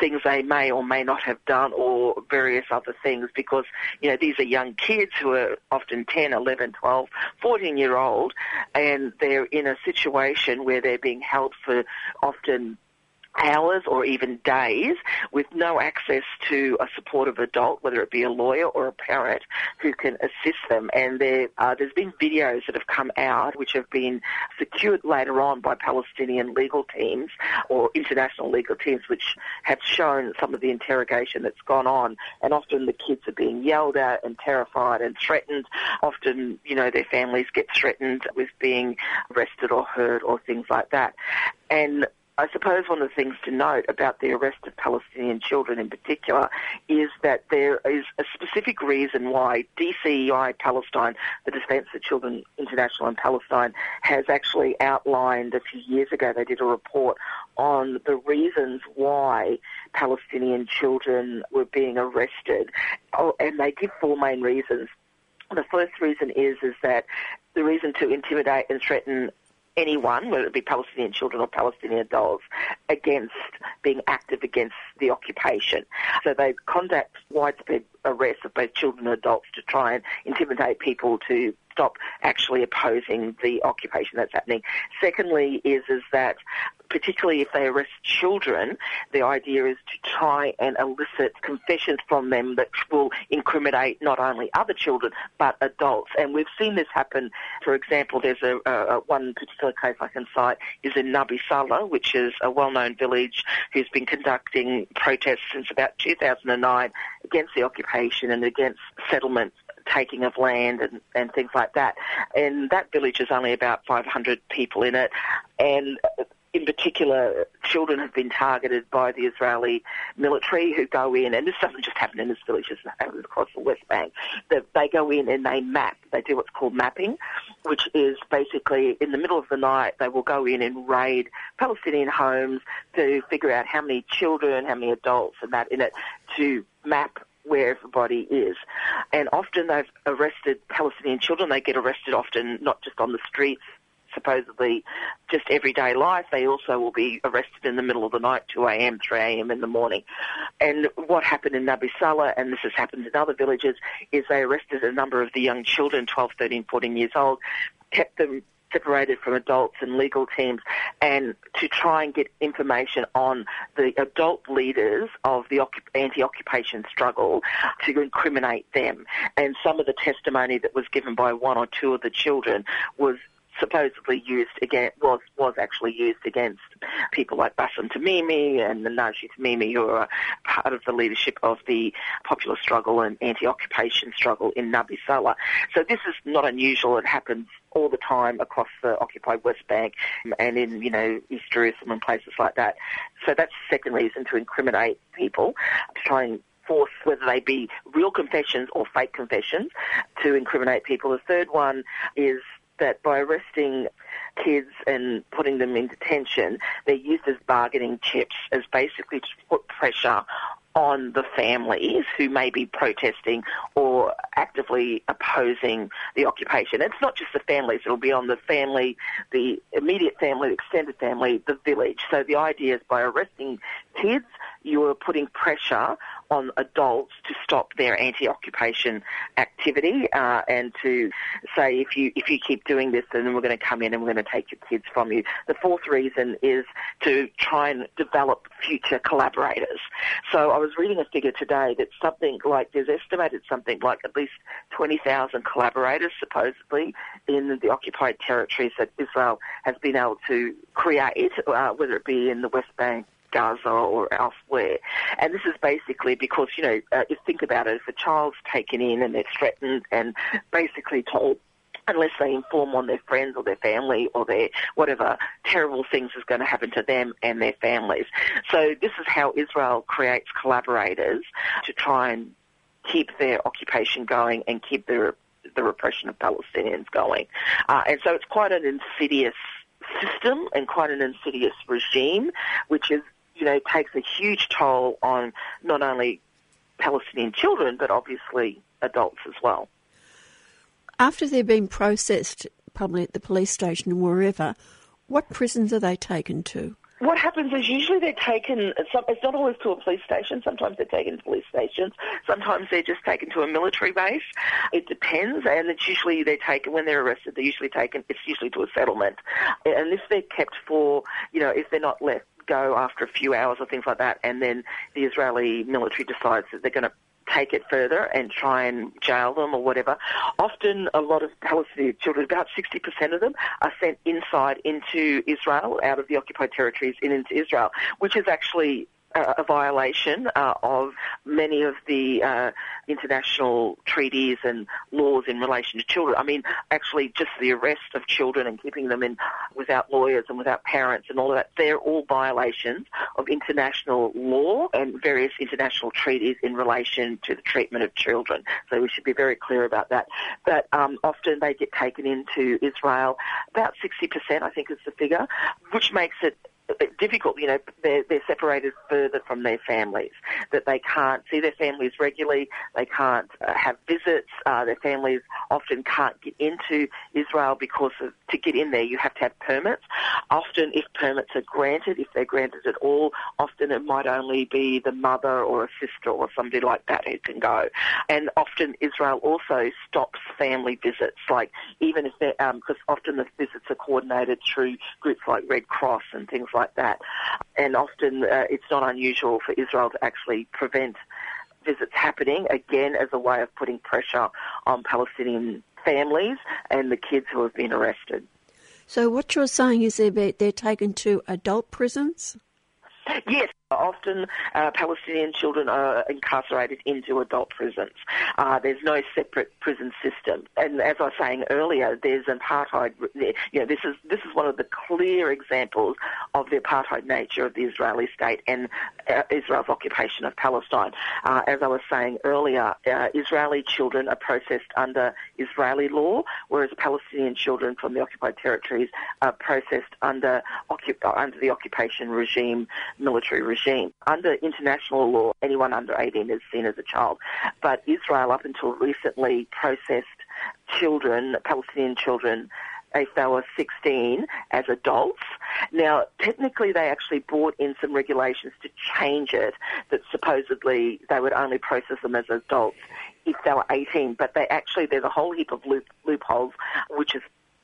things they may or may not have done or various other things because, you know, these are young kids who are often 10, 11, 12, 14 year old and they're in a situation where they're being held for often hours or even days with no access to a supportive adult, whether it be a lawyer or a parent who can assist them. And there, uh, there's been videos that have come out which have been secured later on by Palestinian legal teams or international legal teams which have shown some of the interrogation that's gone on. And often the kids are being yelled at and terrified and threatened. Often, you know, their families get threatened with being arrested or hurt or things like that. And I suppose one of the things to note about the arrest of Palestinian children in particular is that there is a specific reason why DCI Palestine, the Defence of Children International in Palestine, has actually outlined a few years ago, they did a report on the reasons why Palestinian children were being arrested. Oh, and they give four main reasons The first reason is is that the reason to intimidate and threaten anyone, whether it be Palestinian children or Palestinian adults, against being active against the occupation. So they conduct widespread arrests of both children and adults to try and intimidate people to stop actually opposing the occupation that's happening. Secondly is is that particularly if they arrest children, the idea is to try and elicit confessions from them that will incriminate not only other children but adults. And we've seen this happen. For example, there's a, a one particular case I can cite is in Nabi Saleh, which is a well-known village who's been conducting protests since about 2009 against the occupation and against settlement taking of land and, and things like that. And that village is only about 500 people in it. And in particular, children have been targeted by the Israeli military who go in, and this doesn't just happen in this village, it happens across the West Bank. That they go in and they map. They do what's called mapping, which is basically in the middle of the night they will go in and raid Palestinian homes to figure out how many children, how many adults, and that in it to map where everybody is. And often they've arrested Palestinian children. They get arrested often not just on the streets supposedly just everyday life, they also will be arrested in the middle of the night, 2 a.m., 3 a.m. in the morning. And what happened in Nabi Saleh, and this has happened in other villages, is they arrested a number of the young children, 12, 13, 14 years old, kept them separated from adults and legal teams and to try and get information on the adult leaders of the anti-occupation struggle to incriminate them. And some of the testimony that was given by one or two of the children was supposedly used against was was actually used against people like Bassem Tamimi and the Naji Tamimi, who are part of the leadership of the popular struggle and anti-occupation struggle in Nabi Saleh. So this is not unusual. It happens all the time across the occupied West Bank and in, you know, East Jerusalem and places like that. So that's the second reason to incriminate people, to try and force whether they be real confessions or fake confessions to incriminate people. The third one is that by arresting kids and putting them in detention, they're used as bargaining chips, as basically to put pressure on the families who may be protesting or actively opposing the occupation. It's not just the families, it'll be on the family, the immediate family, the extended family, the village. So the idea is by arresting kids, you are putting pressure on adults to stop their anti-occupation activity uh, and to say if you if you keep doing this, then we're going to come in and we're going to take your kids from you. The fourth reason is to try and develop future collaborators. So I was reading a figure today that something like there's estimated something like at least 20,000 collaborators supposedly in the occupied territories that Israel has been able to create, uh, whether it be in the West Bank, Gaza or elsewhere. And this is basically because, you know, uh, you think about it, if a child's taken in and they're threatened and basically told unless they inform on their friends or their family or their whatever terrible things is going to happen to them and their families. So this is how Israel creates collaborators to try and keep their occupation going and keep the the repression of Palestinians going. Uh, and so it's quite an insidious system and quite an insidious regime, which is you know, takes a huge toll on not only Palestinian children, but obviously adults as well. After they're being processed, probably at the police station or wherever, what prisons are they taken to? What happens is usually they're taken, it's not always to a police station, sometimes they're taken to police stations, sometimes they're just taken to a military base. It depends, and it's usually they're taken, when they're arrested, they're usually taken, it's usually to a settlement. And if they're kept for, you know, if they're not left go after a few hours or things like that, and then the Israeli military decides that they're going to take it further and try and jail them or whatever. Often, a lot of Palestinian children, about 60% of them, are sent inside into Israel, out of the occupied territories and into Israel, which is actually a violation uh, of many of the uh, international treaties and laws in relation to children. I mean, actually, just the arrest of children and keeping them in without lawyers and without parents and all of that, they're all violations of international law and various international treaties in relation to the treatment of children. So we should be very clear about that. But um, often they get taken into Israel, about 60%, I think is the figure, which makes it difficult. You know, they're, they're separated further from their families, that they can't see their families regularly, they can't uh, have visits, uh, their families often can't get into Israel because of, to get in there you have to have permits. Often, if permits are granted, if they're granted at all, often it might only be the mother or a sister or somebody like that who can go. And often Israel also stops family visits, like even if they're, because um, often the visits are coordinated through groups like Red Cross and things like that. And often uh, it's not unusual for Israel to actually prevent visits happening, again, as a way of putting pressure on Palestinian families and the kids who have been arrested. So what you're saying is they're, they're taken to adult prisons? Yes, often uh, Palestinian children are incarcerated into adult prisons. Uh, there's no separate prison system, and as I was saying earlier, there's apartheid. You know, this is this is one of the clear examples of the apartheid nature of the Israeli state and uh, Israel's occupation of Palestine. Uh, as I was saying earlier, uh, Israeli children are processed under Israeli law, whereas Palestinian children from the occupied territories are processed under under the occupation regime, military regime regime. Under international law, anyone under 18 is seen as a child. But Israel, up until recently, processed children, Palestinian children, if they were 16 as adults. Now, technically, they actually brought in some regulations to change it that supposedly they would only process them as adults if they were 18, but they actually, there's a whole heap of loop, loopholes, which is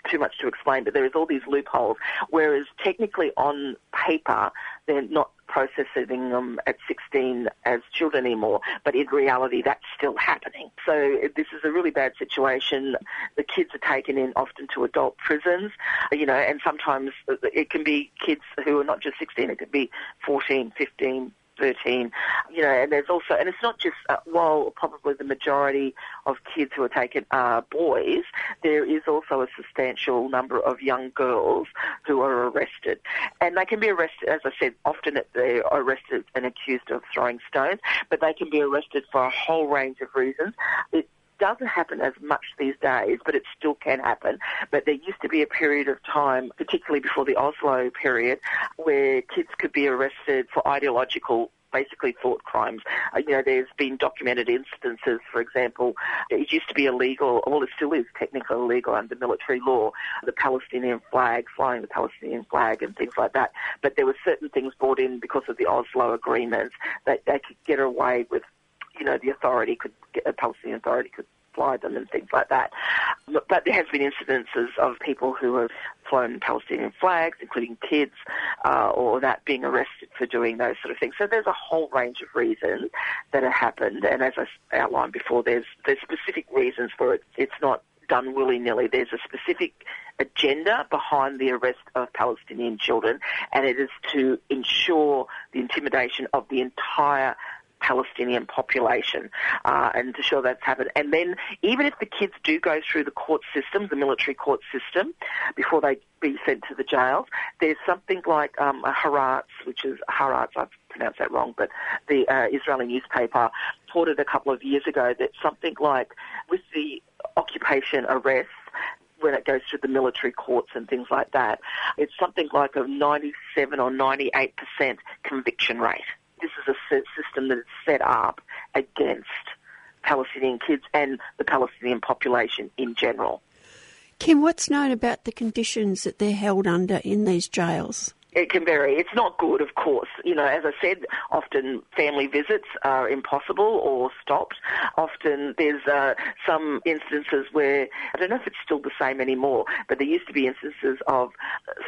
too much to explain, but there is all these loopholes, whereas technically on paper, they're not processing them at 16 as children anymore, but in reality that's still happening. So this is a really bad situation. The kids are taken in often to adult prisons, you know, and sometimes it can be kids who are not just 16, it could be 14, 15, 13. You know, and there's also, and it's not just, uh, while probably the majority of kids who are taken are boys, there is also a substantial number of young girls who are arrested. And they can be arrested, as I said, often they're arrested and accused of throwing stones, but they can be arrested for a whole range of reasons. It doesn't happen as much these days, but it still can happen. But there used to be a period of time, particularly before the Oslo period, where kids could be arrested for ideological basically thought crimes. Uh, you know, there's been documented instances, for example, it used to be illegal, well, it still is technically illegal under military law, the Palestinian flag, flying the Palestinian flag and things like that. But there were certain things brought in because of the Oslo agreements that they could get away with, you know, the authority could, a Palestinian authority could fly them and things like that. But there has been incidences of people who have flown Palestinian flags, including kids, uh, or that being arrested for doing those sort of things. So there's a whole range of reasons that have happened, and as I outlined before, there's there's specific reasons for it. It's not done willy nilly. There's a specific agenda behind the arrest of Palestinian children, and it is to ensure the intimidation of the entire Palestinian population uh, and to show that's happened. And then even if the kids do go through the court system, the military court system, before they be sent to the jails, there's something like um, a Haaretz, which is Haaretz, I've pronounced that wrong, but the uh, Israeli newspaper reported a couple of years ago that something like with the occupation arrests, when it goes through the military courts and things like that, it's something like a 97 or 98% conviction rate this is a system that is set up against Palestinian kids and the Palestinian population in general. Kim, what's known about the conditions that they're held under in these jails? It can vary. It's not good, of course. You know, as I said, often family visits are impossible or stopped. Often there's uh, some instances where, I don't know if it's still the same anymore, but there used to be instances of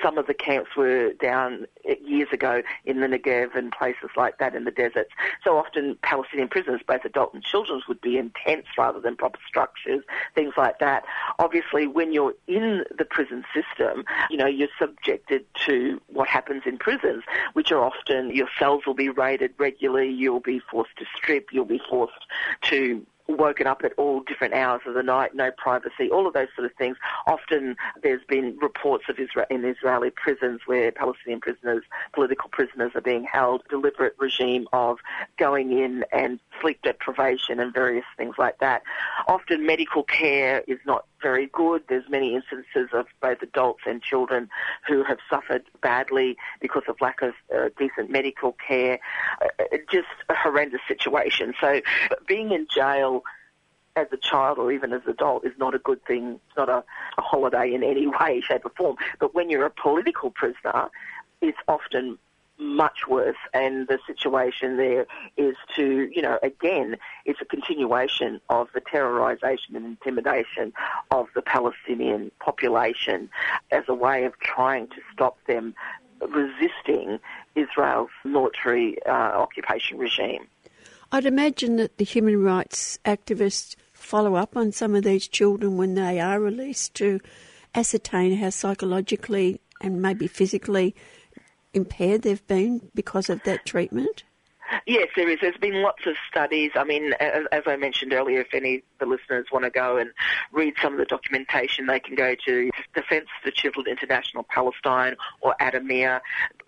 some of the camps were down years ago in the Negev and places like that in the deserts. So often Palestinian prisoners, both adult and children's, would be in tents rather than proper structures, things like that. Obviously, when you're in the prison system, you know, you're subjected to what happens in prisons, which are often your cells will be raided regularly, you'll be forced to strip, you'll be forced to woken up at all different hours of the night, no privacy, all of those sort of things. Often there's been reports of Israel, in Israeli prisons where Palestinian prisoners, political prisoners are being held, deliberate regime of going in and sleep deprivation and various things like that. Often medical care is not very good. There's many instances of both adults and children who have suffered badly because of lack of uh, decent medical care. Uh, just a horrendous situation. So being in jail as a child or even as an adult is not a good thing. It's not a, a holiday in any <laughs> way, shape or form. But when you're a political prisoner, it's often much worse and the situation there is to, you know, again, it's a continuation of the terrorisation and intimidation of the Palestinian population as a way of trying to stop them resisting Israel's military uh, occupation regime. I'd imagine that the human rights activists follow up on some of these children when they are released to ascertain how psychologically and maybe physically impaired they've been because of that treatment? Yes, there is. There's been lots of studies. I mean, as, I mentioned earlier, if any of the listeners want to go and read some of the documentation, they can go to Defence for Children International Palestine or Addameer.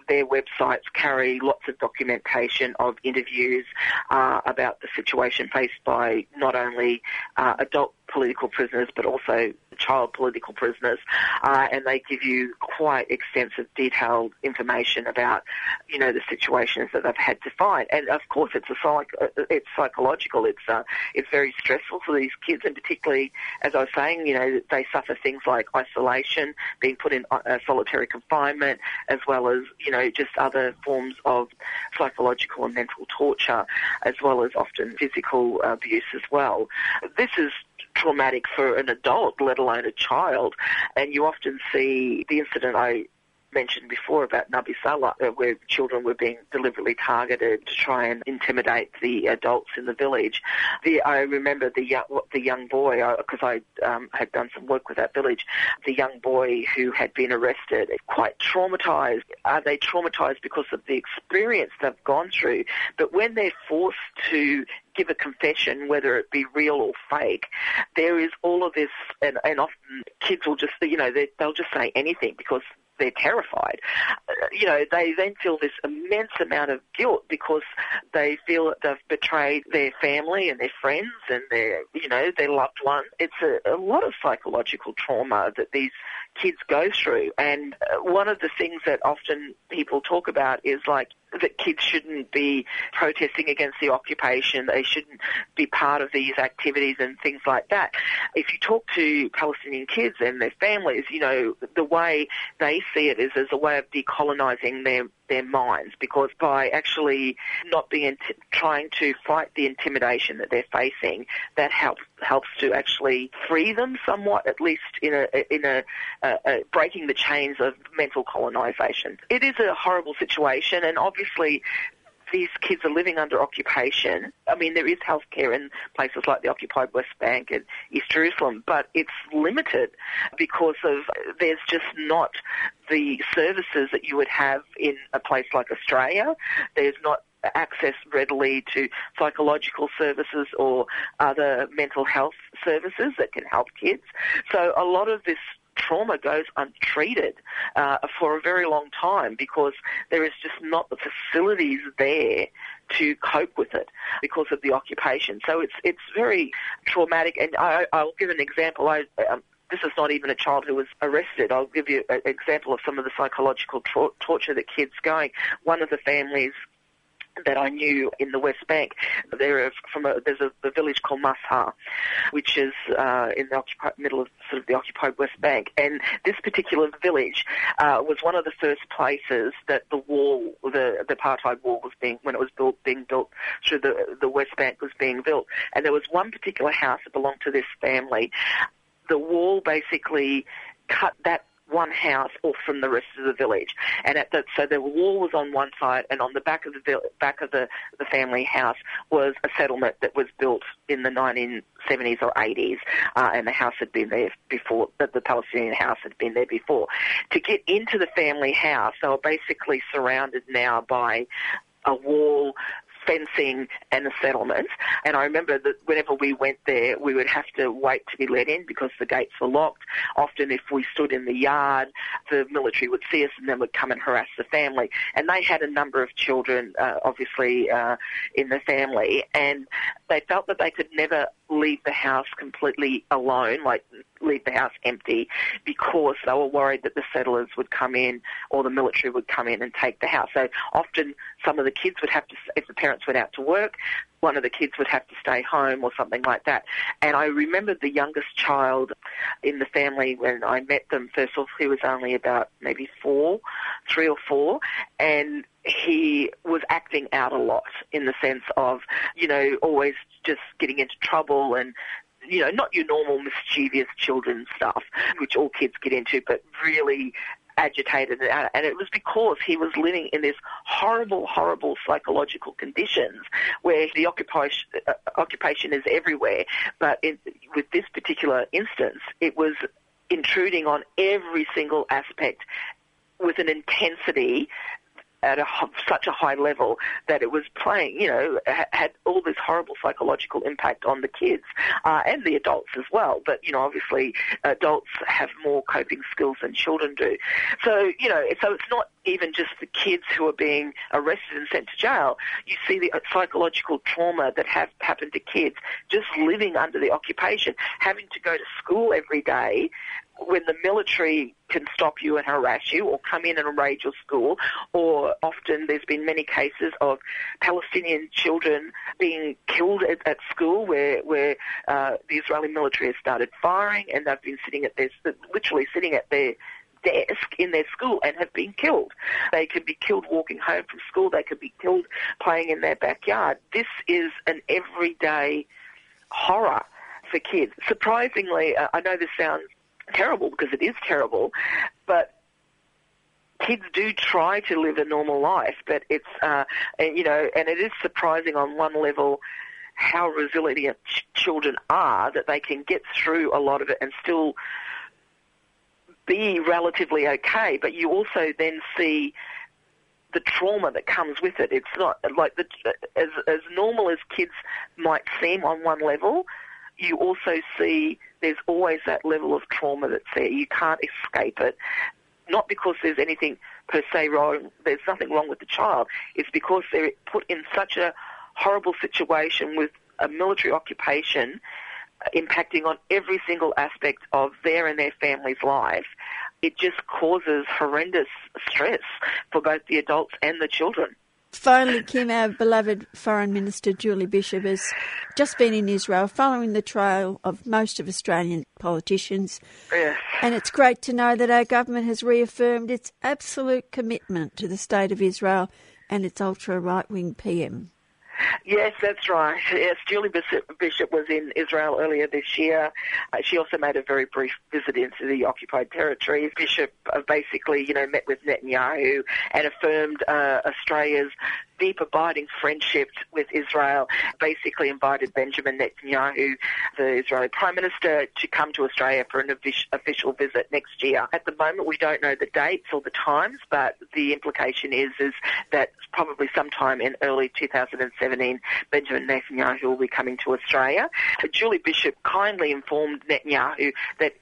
Their websites carry lots of documentation of interviews uh, about the situation faced by not only uh, adult political prisoners but also child political prisoners, uh, and they give you quite extensive, detailed information about, you know, the situations that they've had to fight. And of course, it's a psych- uh, it's psychological. It's uh, it's very stressful for these kids, and particularly, as I was saying, you know, they suffer things like isolation, being put in uh, solitary confinement, as well as you know, just other forms of psychological and mental torture, as well as often physical abuse as well. This is traumatic for an adult, let alone a child. And you often see the incident I mentioned before about Nabi Saleh, uh, where children were being deliberately targeted to try and intimidate the adults in the village. The, I remember the young, the young boy, because I, I um, had done some work with that village, the young boy who had been arrested, quite traumatized. Are they traumatized because of the experience they've gone through? But when they're forced to give a confession, whether it be real or fake, there is all of this, and, and often kids will just, you know, they, they'll just say anything because they're terrified. Uh, you know, they then feel this immense amount of guilt because they feel that they've betrayed their family and their friends and their, you know, their loved one. It's a, a lot of psychological trauma that these kids go through. And uh, one of the things that often people talk about is like that kids shouldn't be protesting against the occupation, they shouldn't be part of these activities and things like that. If you talk to Palestinian kids and their families, you know, the way they see it is as a way of decolonizing their their minds because by actually not being trying to fight the intimidation that they're facing, that helps helps to actually free them somewhat, at least in a in a, a, a breaking the chains of mental colonization. It is a horrible situation, and obviously these kids are living under occupation. I mean, there is healthcare in places like the occupied West Bank and East Jerusalem, but it's limited because of there's just not the services that you would have in a place like Australia. There's not access readily to psychological services or other mental health services that can help kids. So a lot of this trauma goes untreated uh, for a very long time because there is just not the facilities there to cope with it because of the occupation. So it's it's very traumatic. And I, I'll give an example. I, um, this is not even a child who was arrested. I'll give you an example of some of the psychological tra- torture that kids going. One of the families that I knew in the West Bank. There from a, there's a, a, village called Masha, which is uh, in the occupied, middle of sort of the occupied West Bank, and this particular village uh, was one of the first places that the wall, the the apartheid wall, was being when it was built, being built through the the West Bank was being built, and there was one particular house that belonged to this family. The wall basically cut that one house off from the rest of the village. And at the, so the wall was on one side, and on the back of the back of the, the family house was a settlement that was built in the 1970s or 80s, uh, and the house had been there before. The Palestinian house had been there before. To get into the family house, they were basically surrounded now by a wall fencing and a settlement. And I remember that whenever we went there, we would have to wait to be let in because the gates were locked. Often, if we stood in the yard, the military would see us and then would come and harass the family. And they had a number of children, uh, obviously, uh, in the family, and they felt that they could never leave the house completely alone, like leave the house empty, because they were worried that the settlers would come in or the military would come in and take the house. So often some of the kids would have to, if the parents went out to work, one of the kids would have to stay home or something like that. And I remember the youngest child in the family when I met them, first off, he was only about maybe four, three or four, and he was acting out a lot in the sense of, you know, always just getting into trouble and you know, not your normal mischievous children stuff, which all kids get into, but really agitated and it was because he was living in this horrible horrible psychological conditions where the occupation uh, occupation is everywhere. But in, with this particular instance it was intruding on every single aspect with an intensity at a, such a high level that it was playing, you know, had all this horrible psychological impact on the kids uh, and the adults as well. But, you know, obviously adults have more coping skills than children do. So, you know, so it's not even just the kids who are being arrested and sent to jail. You see the psychological trauma that have happened to kids just living under the occupation, having to go to school every day, when the military can stop you and harass you or come in and raid your school, or often there's been many cases of Palestinian children being killed at, at school where, where uh, the Israeli military has started firing and they've been sitting at their, literally sitting at their desk in their school and have been killed. They can be killed walking home from school. They can be killed playing in their backyard. This is an everyday horror for kids. Surprisingly, uh, I know this sounds terrible because it is terrible, but kids do try to live a normal life, but it's, uh, you know, and it is surprising on one level how resilient ch- children are that they can get through a lot of it and still be relatively okay. But you also then see the trauma that comes with it. It's not like the, as as normal as kids might seem on one level. You also see there's always that level of trauma that's there. You can't escape it. Not because there's anything per se wrong, there's nothing wrong with the child. It's because they're put in such a horrible situation with a military occupation uh, impacting on every single aspect of their and their family's life. It just causes horrendous stress for both the adults and the children. Finally, Kim, our beloved Foreign Minister Julie Bishop has just been in Israel following the trial of most of Australian politicians. Yes. And it's great to know that our government has reaffirmed its absolute commitment to the State of Israel and its ultra right wing PM. Yes, that's right. Yes, Julie Bishop, was in Israel earlier this year. Uh, she also made a very brief visit into the occupied territories. Bishop uh, basically, you know, met with Netanyahu and affirmed uh, Australia's deep abiding friendship with Israel, basically invited Benjamin Netanyahu, the Israeli Prime Minister, to come to Australia for an official visit next year. At the moment, we don't know the dates or the times, but the implication is, is that probably sometime in early 2017, Benjamin Netanyahu will be coming to Australia. Julie Bishop kindly informed Netanyahu that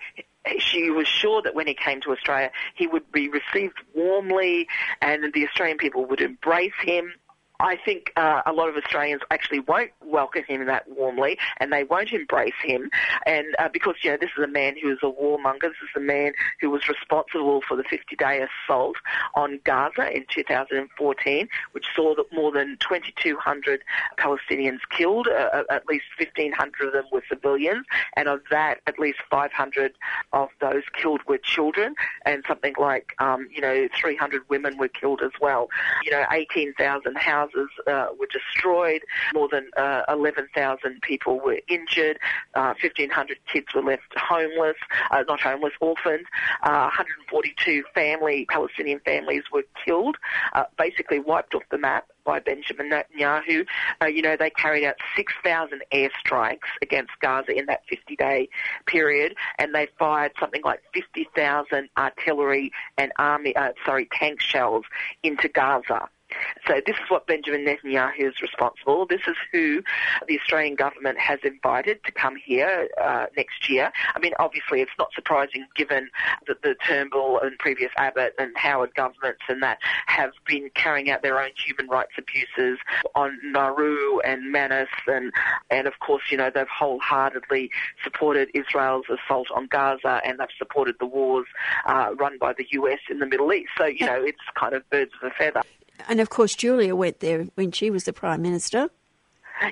she was sure that when he came to Australia, he would be received warmly and the Australian people would embrace him. I think uh, a lot of Australians actually won't welcome him that warmly, and they won't embrace him, and uh, because you know this is a man who is a warmonger. This is a man who was responsible for the 50-day assault on Gaza in 2014, which saw that more than 2,200 Palestinians killed. Uh, uh at least 1,500 of them were civilians, and of that, at least 500 of those killed were children, and something like um, you know 300 women were killed as well. You know, 18,000 houses houses uh, were destroyed. More than uh, 11,000 people were injured. Uh, 1,500 kids were left homeless, uh, not homeless, orphaned. 142 uh, family Palestinian families were killed, uh, basically wiped off the map by Benjamin Netanyahu. Uh, you know, they carried out 6,000 airstrikes against Gaza in that 50-day period, and they fired something like 50,000 artillery and army, uh, sorry, tank shells into Gaza So this is what Benjamin Netanyahu is responsible. This is who the Australian government has invited to come here uh, next year. I mean, obviously, it's not surprising given that the Turnbull and previous Abbott and Howard governments and that have been carrying out their own human rights abuses on Nauru and Manus and and of course, you know, they've wholeheartedly supported Israel's assault on Gaza and they've supported the wars uh, run by the US in the Middle East. So, you know, it's kind of birds of a feather. And of course, Julia went there when she was the Prime Minister.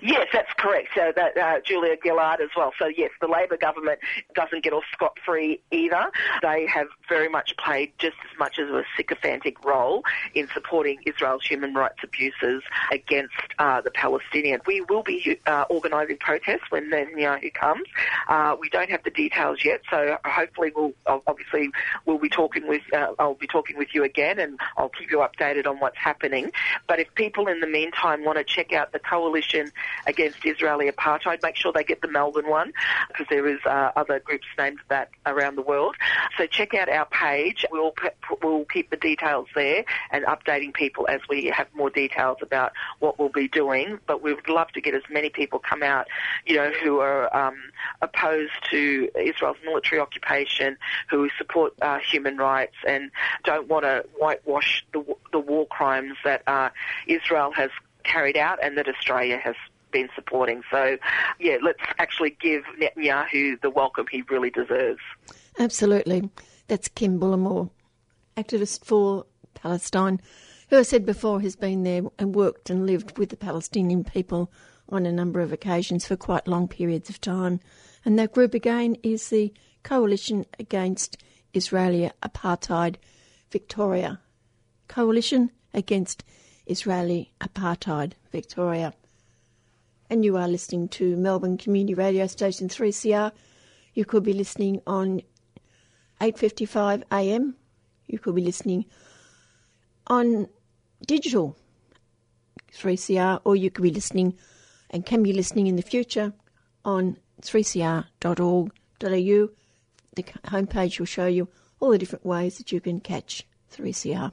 Yes, that's correct. So that uh, Julia Gillard as well. So yes, the Labor government doesn't get off scot free either. They have very much played just as much as a sycophantic role in supporting Israel's human rights abuses against uh, the Palestinians. We will be uh, organising protests when Netanyahu comes. Uh, we don't have the details yet, so hopefully we'll obviously we'll be talking with uh, I'll be talking with you again, and I'll keep you updated on what's happening. But if people in the meantime want to check out the coalition against Israeli apartheid. Make sure they get the Melbourne one because there is uh, other groups named that around the world. So check out our page. We'll we'll keep the details there and updating people as we have more details about what we'll be doing. But we would love to get as many people come out, you know, who are um, opposed to Israel's military occupation, who support uh, human rights and don't want to whitewash the, the war crimes that uh, Israel has carried out and that Australia has been supporting. So, yeah, let's actually give Netanyahu the welcome he really deserves. Absolutely. That's Kim Bullimore, activist for Palestine, who I said before has been there and worked and lived with the Palestinian people on a number of occasions for quite long periods of time. And that group again is the Coalition Against Israeli Apartheid Victoria. Coalition Against Israeli Apartheid Victoria and you are listening to Melbourne Community Radio Station 3CR. You could be listening on 8:55 a.m. You could be listening on digital 3CR, or you could be listening and can be listening in the future on 3cr.org.au. The homepage will show you all the different ways that you can catch 3CR.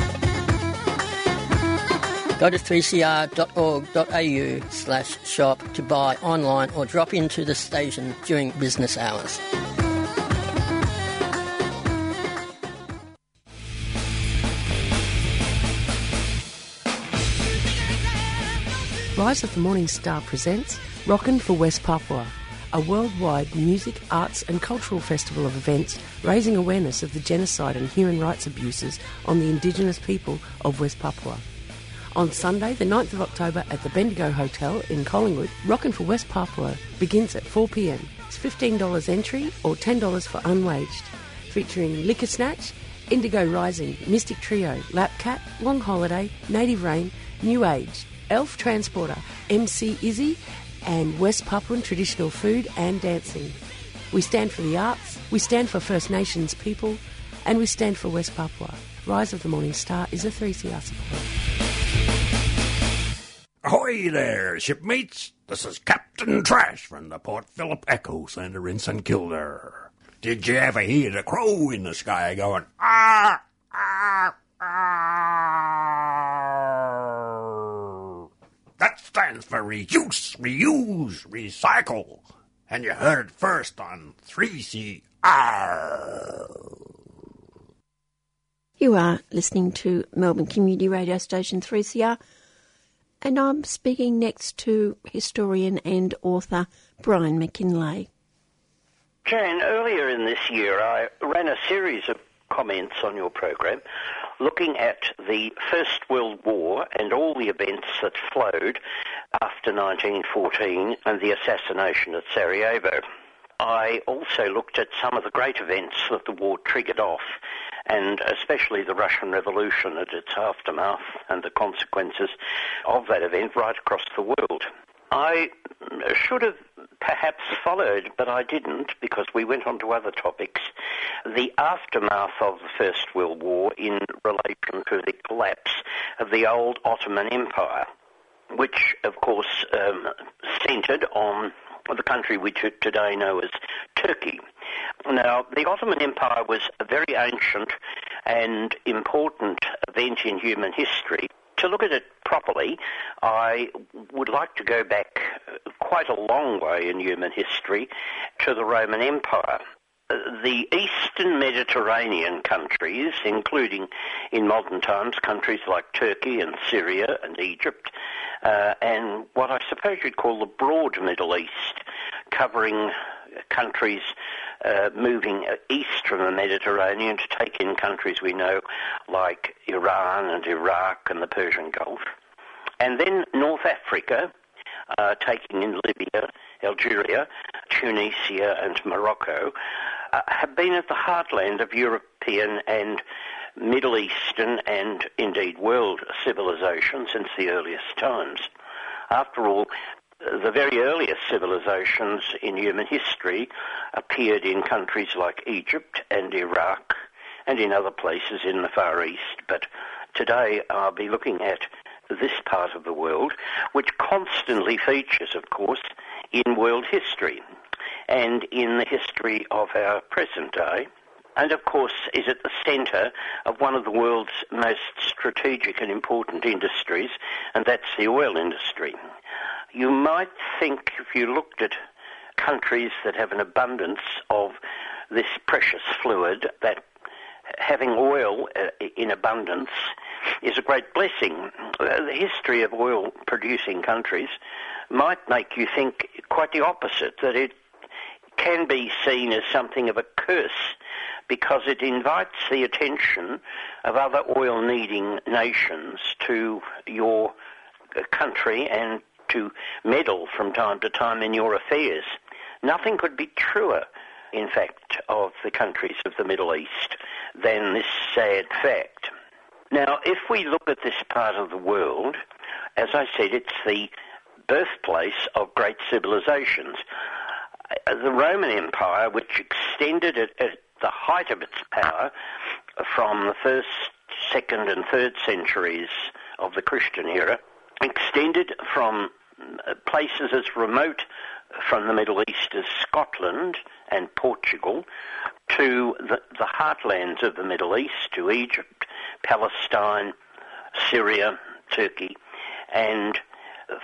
Go to 3cr.org.au slash shop to buy online or drop into the station during business hours. Rise of the Morning Star presents Rockin' for West Papua, a worldwide music, arts and cultural festival of events raising awareness of the genocide and human rights abuses on the indigenous people of West Papua. On Sunday, the 9th of October at the Bendigo Hotel in Collingwood, Rockin' for West Papua begins at 4pm. It's $15 entry or $10 for unwaged. Featuring Liquor Snatch, Indigo Rising, Mystic Trio, Lapcat, Long Holiday, Native Rain, New Age, Elf Transporter, MC Izzy, and West Papuan traditional food and dancing. We stand for the arts, we stand for First Nations people, and we stand for West Papua. Rise of the Morning Star is a 3CR support. Ahoy there, shipmates! This is Captain Trash from the Port Phillip EcoCentre in St Kilda. Did you ever hear the crow in the sky going, ah, ah, ah? That stands for reuse, reuse, recycle. And you heard it first on 3CR. You are listening to Melbourne Community Radio Station 3CR and I'm speaking next to historian and author Brian McKinlay. Jane, earlier in this year I ran a series of comments on your program looking at the First World War and all the events that flowed after 1914 and the assassination at Sarajevo. I also looked at some of the great events that the war triggered off and especially the Russian Revolution and its aftermath and the consequences of that event right across the world. I should have perhaps followed, but I didn't because we went on to other topics. The aftermath of the First World War in relation to the collapse of the old Ottoman Empire, which, of course, um, centred on the country which we today know as Turkey. Now, the Ottoman Empire was a very ancient and important event in human history. To look at it properly, I would like to go back quite a long way in human history to the Roman Empire. The eastern Mediterranean countries, including in modern times countries like Turkey and Syria and Egypt, uh, and what I suppose you'd call the broad Middle East, covering countries uh, moving east from the Mediterranean to take in countries we know like Iran and Iraq and the Persian Gulf. And then North Africa, uh, taking in Libya, Algeria, Tunisia, and Morocco, uh, have been at the heartland of European and Middle Eastern and indeed world civilization since the earliest times. After all, the very earliest civilizations in human history appeared in countries like Egypt and Iraq and in other places in the Far East. But today I'll be looking at this part of the world, which constantly features, of course, in world history and in the history of our present day. And of course, is at the centre of one of the world's most strategic and important industries, and that's the oil industry. You might think if you looked at countries that have an abundance of this precious fluid, that having oil uh, in abundance is a great blessing. Uh, the history of oil producing countries might make you think quite the opposite, that it can be seen as something of a curse because it invites the attention of other oil needing nations to your country and to meddle from time to time in your affairs. Nothing could be truer, in fact, of the countries of the Middle East than this sad fact. Now, if we look at this part of the world, as I said, it's the birthplace of great civilizations. Uh, the Roman Empire, which extended at, at the height of its power from the first, second, and third centuries of the Christian era, extended from places as remote from the Middle East as Scotland and Portugal to the, the heartlands of the Middle East, to Egypt, Palestine, Syria, Turkey, and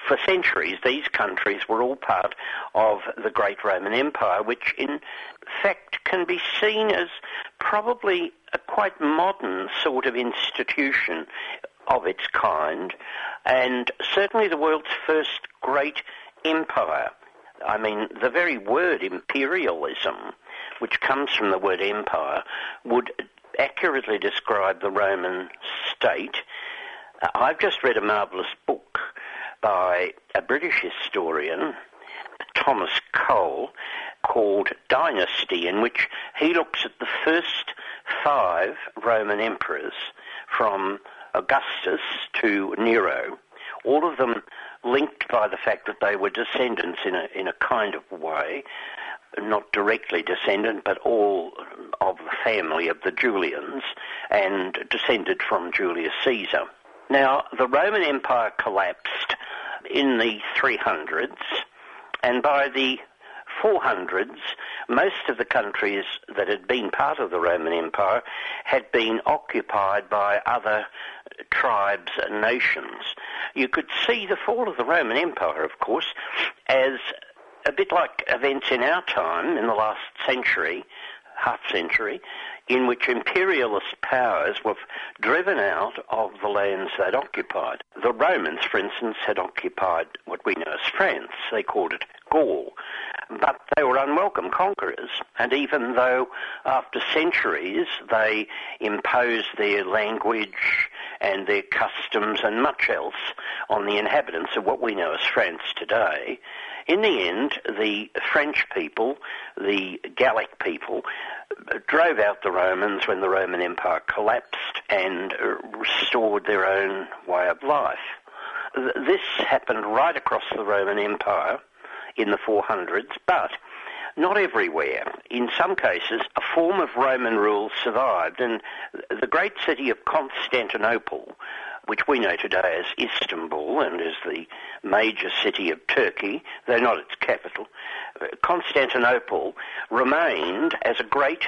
for centuries these countries were all part of the great Roman Empire, which in fact can be seen as probably a quite modern sort of institution of its kind, and certainly the world's first great empire. I mean, the very word imperialism, which comes from the word empire, would accurately describe the Roman state. Uh, I've just read a marvellous book by a British historian, Thomas Cole, called Dynasty, in which he looks at the first five Roman emperors from Augustus to Nero, all of them linked by the fact that they were descendants in a, in a kind of way, not directly descendant, but all of the family of the Julians and descended from Julius Caesar. Now, the Roman Empire collapsed in the 300s, and by the 400s, most of the countries that had been part of the Roman Empire had been occupied by other tribes and nations. You could see the fall of the Roman Empire, of course, as a bit like events in our time in the last century, half century, in which imperialist powers were driven out of the lands they'd occupied. The Romans, for instance, had occupied what we know as France. They called it Gaul. But they were unwelcome conquerors, and even though after centuries they imposed their language and their customs and much else on the inhabitants of what we know as France today, in the end, the French people, the Gallic people, drove out the Romans when the Roman Empire collapsed and uh, restored their own way of life. This happened right across the Roman Empire in the 400s, but not everywhere. In some cases, a form of Roman rule survived, and the great city of Constantinople, which we know today as Istanbul and is the major city of Turkey, though not its capital, Constantinople remained as a great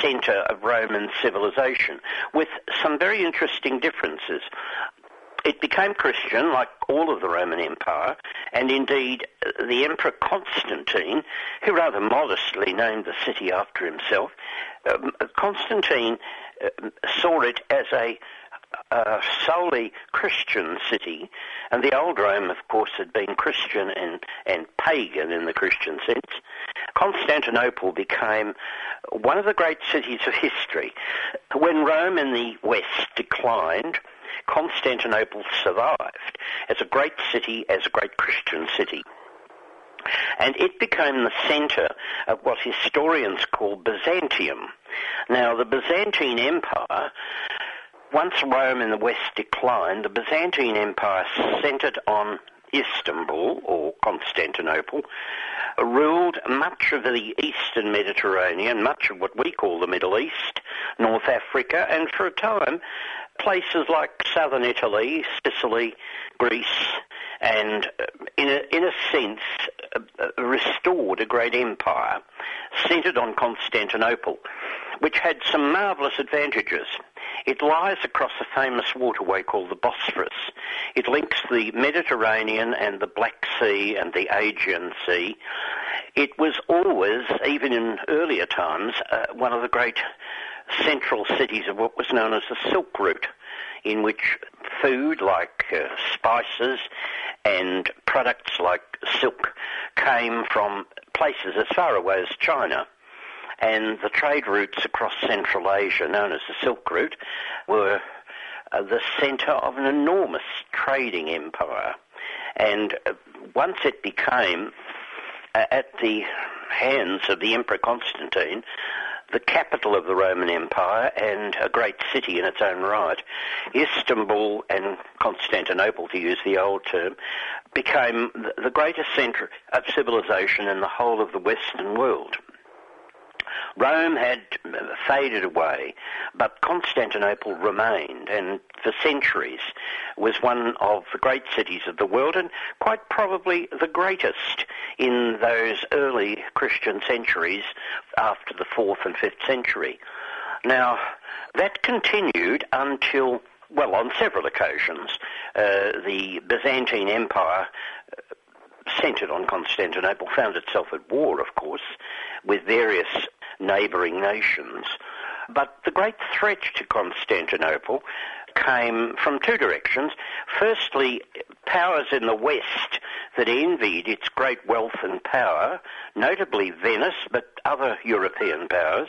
centre of Roman civilization, with some very interesting differences. It became Christian, like all of the Roman Empire, and indeed the Emperor Constantine, who rather modestly named the city after himself, um, Constantine uh, saw it as a a solely Christian city, and the old Rome, of course, had been Christian and, and pagan in the Christian sense. Constantinople became one of the great cities of history. When Rome in the west declined, Constantinople survived as a great city, as a great Christian city. And it became the centre of what historians call Byzantium. Now, the Byzantine Empire once Rome in the west declined, the Byzantine Empire centred on Istanbul, or Constantinople, ruled much of the eastern Mediterranean, much of what we call the Middle East, North Africa, and for a time, places like southern Italy, Sicily, Greece, and uh, in a, in a sense uh, uh, restored a great empire centred on Constantinople, which had some marvellous advantages. It lies across a famous waterway called the Bosphorus. It links the Mediterranean and the Black Sea and the Aegean Sea. It was always, even in earlier times, uh, one of the great central cities of what was known as the Silk Route, in which food like uh, spices and products like silk came from places as far away as China and the trade routes across Central Asia, known as the Silk Route, were uh, the centre of an enormous trading empire. And uh, once it became, uh, at the hands of the Emperor Constantine, the capital of the Roman Empire and a great city in its own right, Istanbul and Constantinople, to use the old term, became the greatest centre of civilization in the whole of the Western world. Rome had faded away, but Constantinople remained and for centuries was one of the great cities of the world and quite probably the greatest in those early Christian centuries after the 4th and 5th century. Now, that continued until well, on several occasions, uh, the Byzantine Empire uh, centred on Constantinople found itself at war, of course, with various neighbouring nations. But the great threat to Constantinople came from two directions. Firstly, powers in the West that envied its great wealth and power, notably Venice, but other European powers,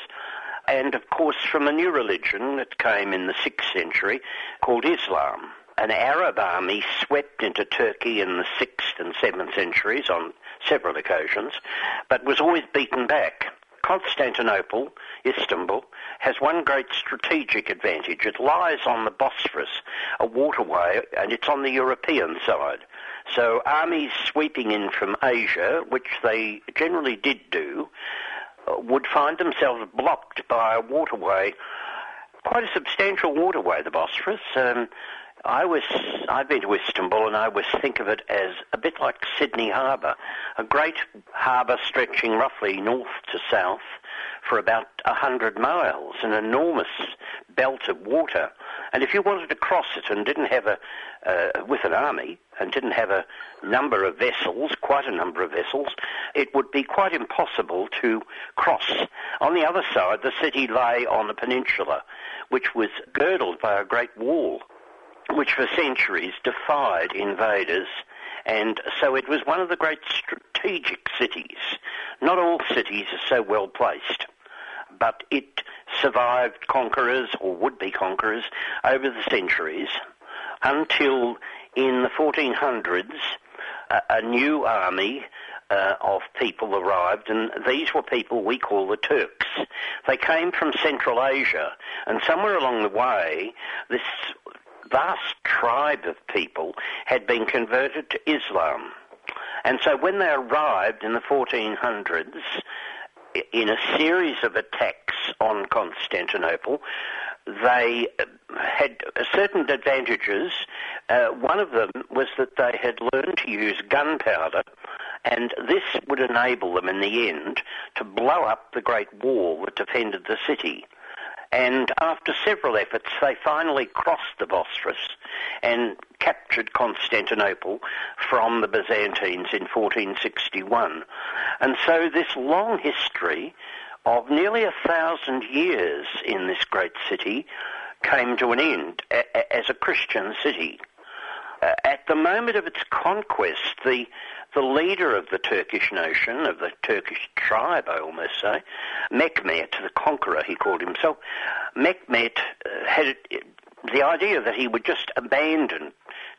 and of course from a new religion that came in the 6th century called Islam. An Arab army swept into Turkey in the 6th and 7th centuries on several occasions, but was always beaten back. Constantinople, Istanbul, has one great strategic advantage. It lies on the Bosphorus, a waterway, and it's on the European side. So armies sweeping in from Asia, which they generally did do, uh, would find themselves blocked by a waterway, quite a substantial waterway, the Bosphorus. Um, I was I've been to Istanbul and I always think of it as a bit like Sydney Harbour, a great harbour stretching roughly north to south for about a hundred miles, an enormous belt of water. And if you wanted to cross it and didn't have a uh, with an army and didn't have a number of vessels, quite a number of vessels, it would be quite impossible to cross. On the other side, the city lay on a peninsula, which was girdled by a great wall which for centuries defied invaders. And so it was one of the great strategic cities. Not all cities are so well placed, but it survived conquerors or would-be conquerors over the centuries until in the 1400s a, a new army uh, of people arrived, and these were people we call the Turks. They came from Central Asia, and somewhere along the way, this vast tribe of people had been converted to Islam. And so when they arrived in the 1400s, in a series of attacks on Constantinople, they had certain advantages. Uh, one of them was that they had learned to use gunpowder, and this would enable them in the end to blow up the Great Wall that defended the city. And after several efforts, they finally crossed the Bosphorus and captured Constantinople from the Byzantines in 1461. And so this long history of nearly a thousand years in this great city came to an end as a Christian city. Uh, at the moment of its conquest, the the leader of the Turkish nation, of the Turkish tribe, I almost say, Mehmet, the conqueror, he called himself, Mehmet uh, had the idea that he would just abandon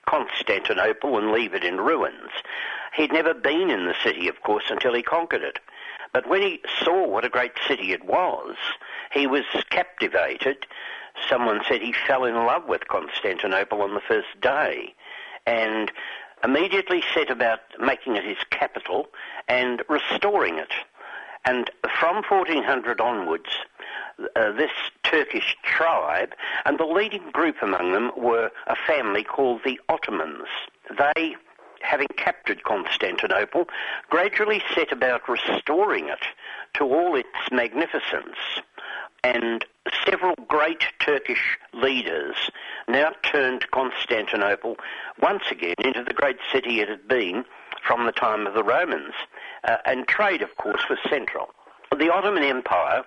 Constantinople and leave it in ruins. He'd never been in the city, of course, until he conquered it. But when he saw what a great city it was, he was captivated. Someone said he fell in love with Constantinople on the first day and immediately set about making it his capital and restoring it. And from 1400 onwards, uh, this Turkish tribe, and the leading group among them were a family called the Ottomans. They, having captured Constantinople, gradually set about restoring it to all its magnificence. And several great Turkish leaders now turned Constantinople once again into the great city it had been from the time of the Romans. Uh, and trade, of course, was central. The Ottoman Empire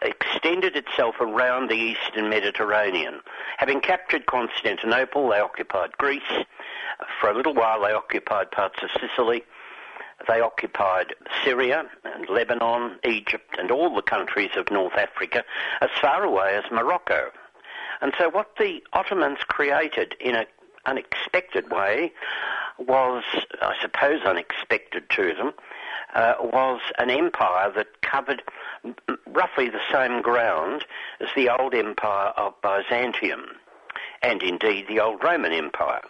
extended itself around the eastern Mediterranean. Having captured Constantinople, they occupied Greece. For a little while, they occupied parts of Sicily. They occupied Syria and Lebanon, Egypt, and all the countries of North Africa as far away as Morocco. And so, what the Ottomans created in an unexpected way was, I suppose, unexpected to them, uh, was an empire that covered roughly the same ground as the old empire of Byzantium, and indeed the old Roman Empire.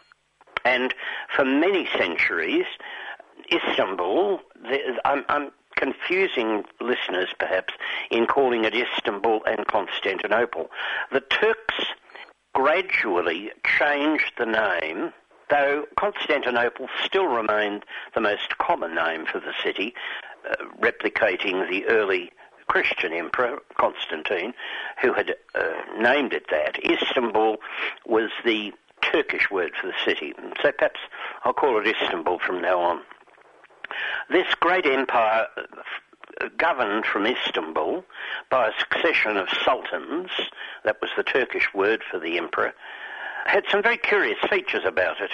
And for many centuries, Istanbul, I'm, I'm confusing listeners perhaps in calling it Istanbul and Constantinople. The Turks gradually changed the name, though Constantinople still remained the most common name for the city, uh, replicating the early Christian emperor, Constantine, who had uh, named it that. Istanbul was the Turkish word for the city, so perhaps I'll call it Istanbul from now on. This great empire uh, governed from Istanbul by a succession of sultans, that was the Turkish word for the emperor, had some very curious features about it.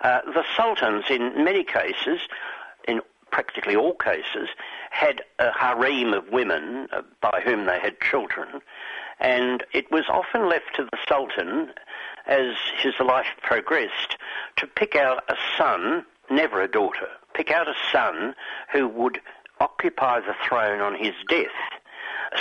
Uh, the sultans, in many cases, in practically all cases, had a harem of women uh, by whom they had children, and it was often left to the sultan, as his life progressed, to pick out a son, never a daughter, pick out a son who would occupy the throne on his death.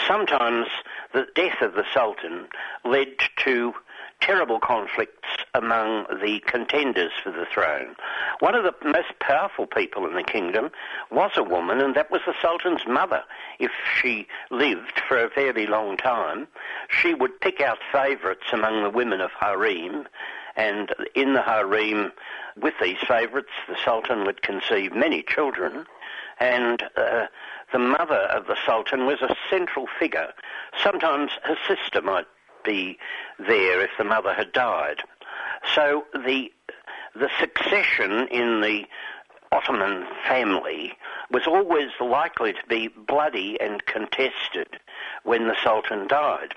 Sometimes the death of the Sultan led to terrible conflicts among the contenders for the throne. One of the most powerful people in the kingdom was a woman, and that was the Sultan's mother. If she lived for a fairly long time, she would pick out favourites among the women of harem, and in the harem, with these favourites, the Sultan would conceive many children, and uh, the mother of the Sultan was a central figure. Sometimes her sister might be there if the mother had died. So the the succession in the Ottoman family was always likely to be bloody and contested when the Sultan died.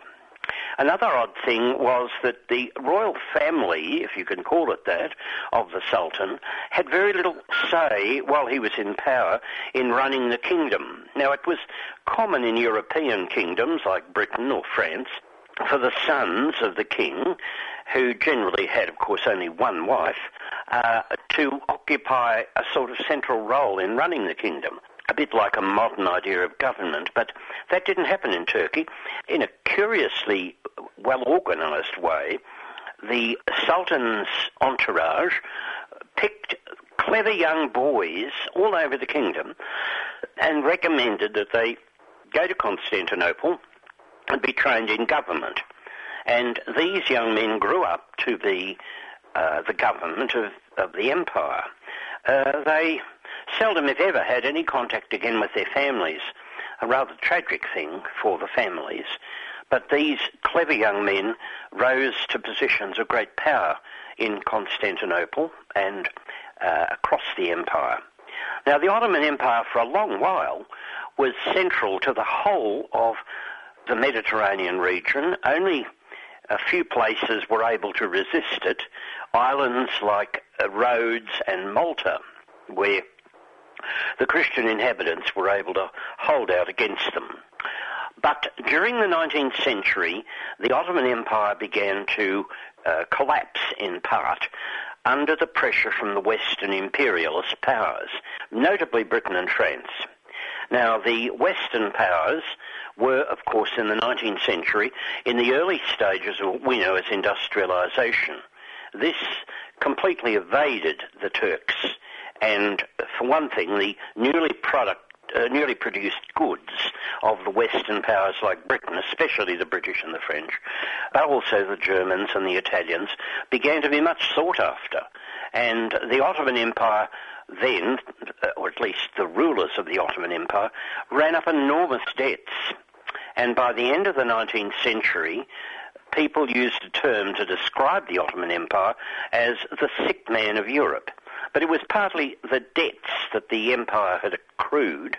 Another odd thing was that the royal family, if you can call it that, of the Sultan, had very little say while he was in power in running the kingdom. Now, it was common in European kingdoms like Britain or France for the sons of the king who generally had, of course, only one wife, uh, to occupy a sort of central role in running the kingdom. A bit like a modern idea of government, but that didn't happen in Turkey. In a curiously well organised way, the Sultan's entourage picked clever young boys all over the kingdom and recommended that they go to Constantinople and be trained in government. And these young men grew up to be uh, the government of, of the empire. Uh, they seldom, if ever, had any contact again with their families. A rather tragic thing for the families. But these clever young men rose to positions of great power in Constantinople and uh, across the empire. Now, the Ottoman Empire, for a long while, was central to the whole of the Mediterranean region. Only a few places were able to resist it. Islands like uh, Rhodes and Malta, where the Christian inhabitants were able to hold out against them. But during the 19th century, the Ottoman Empire began to uh, collapse in part under the pressure from the Western imperialist powers, notably Britain and France. Now, the Western powers were, of course, in the 19th century, in the early stages of what we know as industrialisation. This completely evaded the Turks, and for one thing, the newly product uh, newly produced goods of the Western powers like Britain, especially the British and the French, but also the Germans and the Italians, began to be much sought after. And the Ottoman Empire then, uh, or at least the rulers of the Ottoman Empire, ran up enormous debts. And by the end of the 19th century, people used a term to describe the Ottoman Empire as the sick man of Europe. But it was partly the debts that the empire had accrued,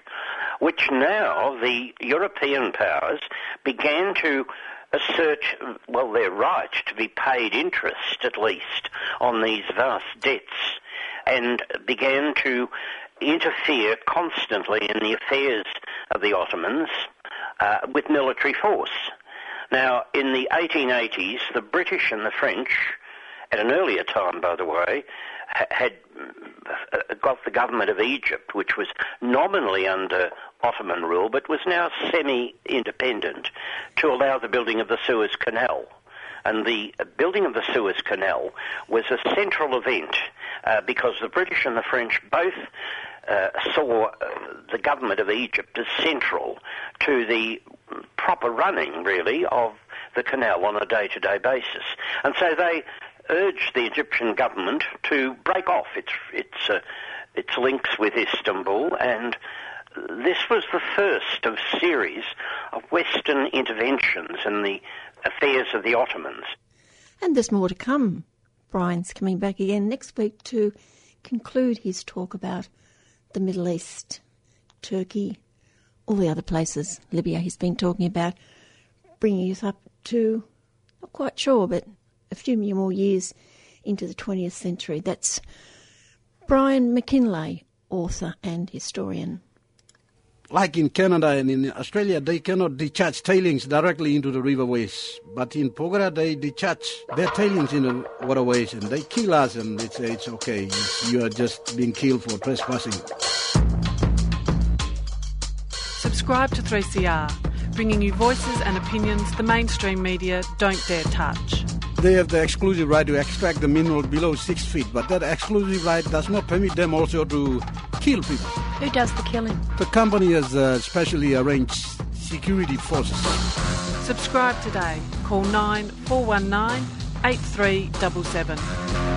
which now the European powers began to assert, well, their right to be paid interest, at least, on these vast debts, and began to interfere constantly in the affairs of the Ottomans uh, with military force. Now, in the 1880s, the British and the French, at an earlier time, by the way, had uh, got the government of Egypt, which was nominally under Ottoman rule, but was now semi-independent, to allow the building of the Suez Canal. And the building of the Suez Canal was a central event uh, because the British and the French both uh, saw uh, the government of Egypt as central to the proper running, really, of the canal on a day-to-day basis. And so they urged the Egyptian government to break off its its uh, its links with Istanbul, and this was the first of series of Western interventions in the affairs of the Ottomans. And there's more to come. Brian's coming back again next week to conclude his talk about the Middle East, Turkey, all the other places, Libya he's been talking about, bringing us up to, not quite sure, but a few more years into the 20th century. That's Brian McKinlay, author and historian. Like in Canada and in Australia, they cannot discharge tailings directly into the riverways. But in Porgera, they discharge their tailings in the waterways and they kill us and they say it's okay. You are just being killed for trespassing. Subscribe to 3CR, bringing you voices and opinions the mainstream media don't dare touch. They have the exclusive right to extract the mineral below six feet, but that exclusive right does not permit them also to kill people. Who does the killing? The company has uh, specially arranged security forces. Subscribe today. Call 9419 8377.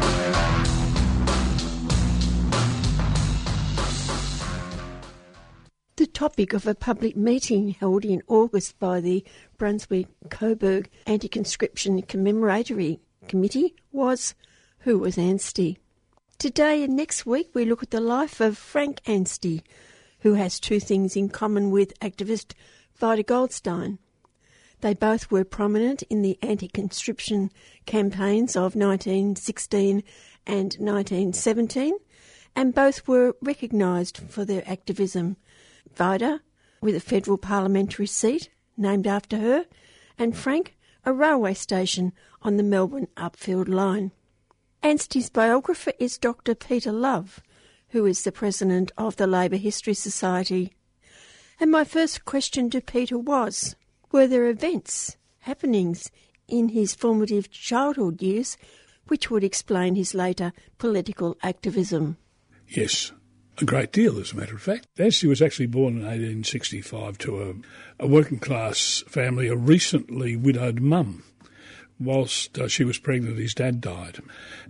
The topic of a public meeting held in August by the Brunswick Coburg Anti Conscription Commemoratory Committee was Who was Anstey? Today and next week we look at the life of Frank Anstey, who has two things in common with activist Vida Goldstein. They both were prominent in the anti conscription campaigns of 1916 and 1917, and both were recognised for their activism. Vida, with a federal parliamentary seat named after her, and Frank a railway station on the Melbourne Upfield line. Anstey's biographer is Dr. Peter Love, who is the president of the Labour History Society. And my first question to Peter was Were there events, happenings in his formative childhood years which would explain his later political activism? Yes, a great deal, as a matter of fact. Anstey was actually born in 1865 to a, a working class family, a recently widowed mum. Whilst uh, she was pregnant, his dad died.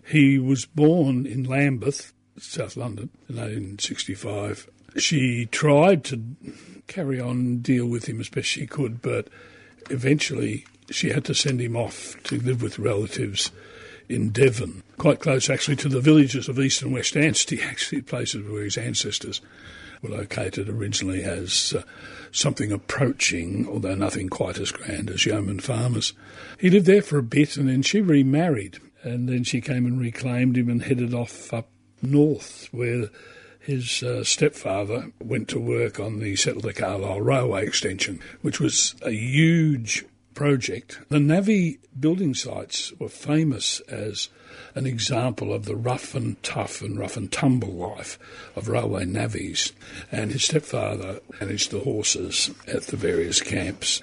He was born in Lambeth, South London, in 1865. She tried to carry on deal with him as best she could, but eventually she had to send him off to live with relatives in Devon, quite close actually to the villages of East and West Anstey, <laughs> actually places where his ancestors were located originally as uh, something approaching, although nothing quite as grand as yeoman farmers. He lived there for a bit and then she remarried and then she came and reclaimed him and headed off up north where his uh, stepfather went to work on the Settle Carlisle Railway extension, which was a huge project. The Navvy building sites were famous as an example of the rough and tough and rough and tumble life of railway navvies. And his stepfather managed the horses at the various camps.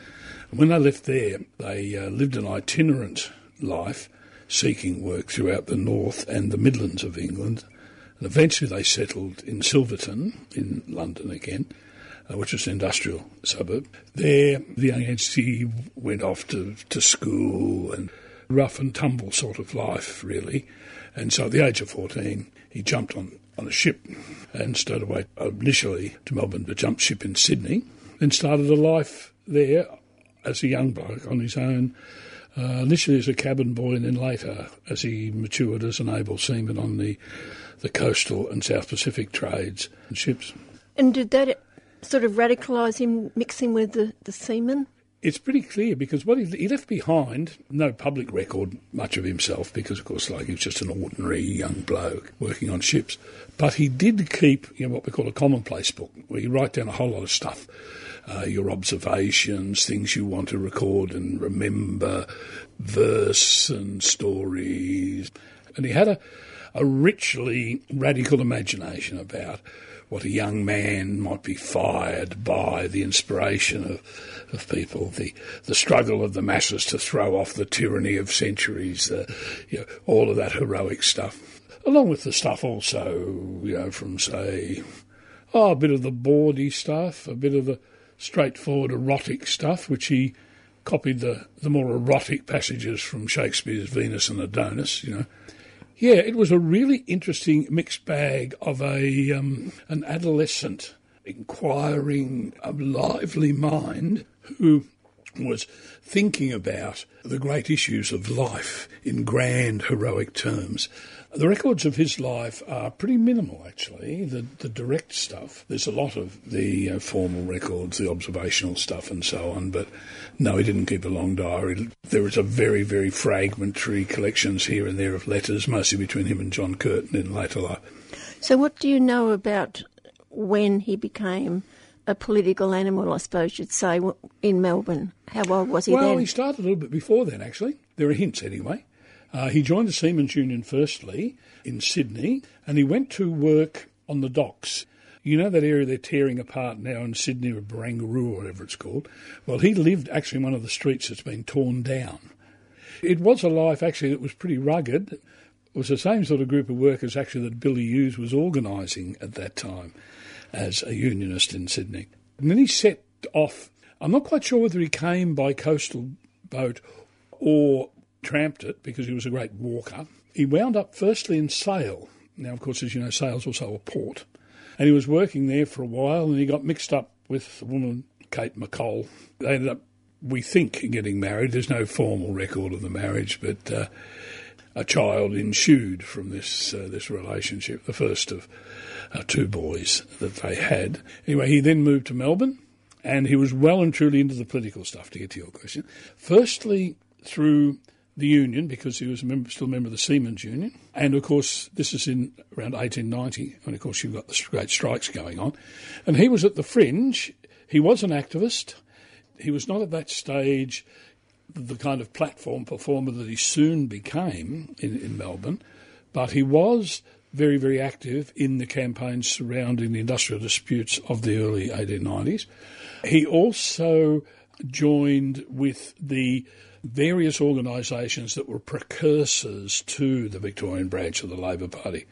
When they left there, they uh, lived an itinerant life, seeking work throughout the north and the Midlands of England. And eventually they settled in Silvertown, in London again, which was an industrial suburb. There, the young Anstey went off to, to school and rough and tumble sort of life, really. And so at the age of 14, he jumped on, on a ship and stowed away initially to Melbourne, but jumped ship in Sydney, then started a life there as a young bloke on his own. Uh, initially as a cabin boy, and then later as he matured as an able seaman on the the coastal and South Pacific trades and ships. And did that sort of radicalise him mixing with the, the seamen? It's pretty clear because what he, he left behind, no public record much of himself, because of course, like he was just an ordinary young bloke working on ships. But he did keep you know, what we call a commonplace book, where you write down a whole lot of stuff. Uh, your observations, things you want to record and remember, verse and stories. And he had a, a richly radical imagination about what a young man might be fired by, the inspiration of, of people, the, the struggle of the masses to throw off the tyranny of centuries, you know, all of that heroic stuff. Along with the stuff also, you know, from, say, oh, a bit of the bawdy stuff, a bit of the straightforward erotic stuff, which he copied the, the more erotic passages from Shakespeare's Venus and Adonis, you know. Yeah, it was a really interesting mixed bag of a um, an adolescent, inquiring, lively mind who was thinking about the great issues of life in grand heroic terms the records of his life are pretty minimal, actually. The, the direct stuff, there's a lot of the uh, formal records, the observational stuff, and so on, but no, he didn't keep a long diary. There is a very, very fragmentary collections here and there of letters, mostly between him and John Curtin in later life. So, what do you know about when he became a political animal, I suppose you'd say, in Melbourne? How old was he well, then? Well, he started a little bit before then, actually. There are hints, anyway. Uh, he joined the Seamen's Union firstly in Sydney, and he went to work on the docks. You know that area they're tearing apart now in Sydney, or Barangaroo, or whatever it's called? Well, he lived actually in one of the streets that's been torn down. It was a life actually that was pretty rugged. It was the same sort of group of workers actually that Billy Hughes was organising at that time as a unionist in Sydney. And then he set off. I'm not quite sure whether he came by coastal boat or tramped it because he was a great walker. He wound up firstly in Sale. Now, of course, as you know, Sale's also a port. And he was working there for a while and he got mixed up with a woman, Kate McColl. They ended up, we think, getting married. There's no formal record of the marriage, but uh, a child ensued from this uh, this relationship, the first of uh, two boys that they had. Anyway, he then moved to Melbourne and he was well and truly into the political stuff, to get to your question. Firstly, through the union because he was a member, still a member of the Seamen's Union. And of course, this is in around 1890, and of course, you've got the great strikes going on. And he was at the fringe. He was an activist. He was not at that stage the kind of platform performer that he soon became in, in Melbourne, but he was very, very active in the campaigns surrounding the industrial disputes of the early 1890s. He also joined with the various organisations that were precursors to the Victorian branch of the Labor Party.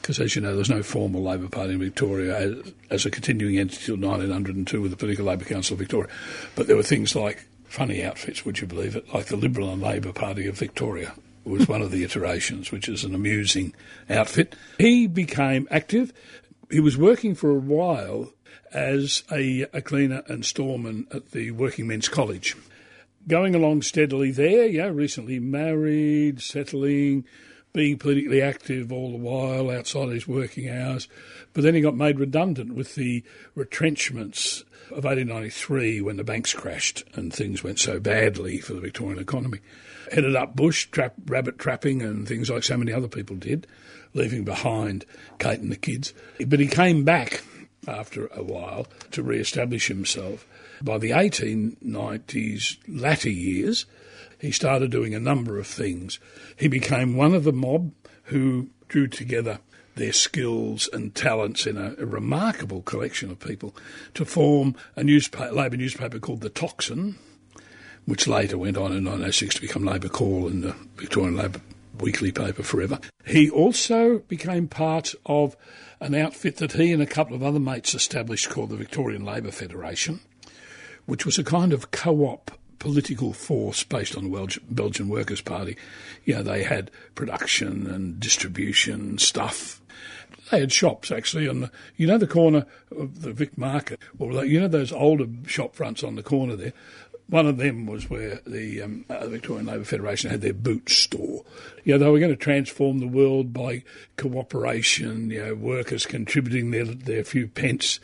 Because, as you know, there's no formal Labor Party in Victoria as, as a continuing entity until 1902 with the Political Labor Council of Victoria. But there were things like funny outfits, would you believe it, like the Liberal and Labor Party of Victoria was one of the iterations, which is an amusing outfit. He became active. He was working for a while as a, a cleaner and storeman at the Working Men's College. Going along steadily there, yeah, recently married, settling, being politically active all the while outside his working hours. But then he got made redundant with the retrenchments of 1893 when the banks crashed and things went so badly for the Victorian economy. Headed up bush, trap, rabbit trapping, and things like so many other people did, leaving behind Kate and the kids. But he came back after a while to re establish himself. By the 1890s latter years, he started doing a number of things. He became one of the mob who drew together their skills and talents in a, a remarkable collection of people to form a newspaper, Labor newspaper called The Tocsin, which later went on in 1906 to become Labor Call and the Victorian Labor weekly paper forever. He also became part of an outfit that he and a couple of other mates established called the Victorian Labor Federation, which was a kind of co op political force based on the Belgian Workers' Party. You know, they had production and distribution stuff. They had shops actually on the, you know, the corner of the Vic Market. Well, you know those older shop fronts on the corner there. One of them was where the um, uh, Victorian Labor Federation had their boot store. You know, they were going to transform the world by cooperation, you know, workers contributing their, their few pence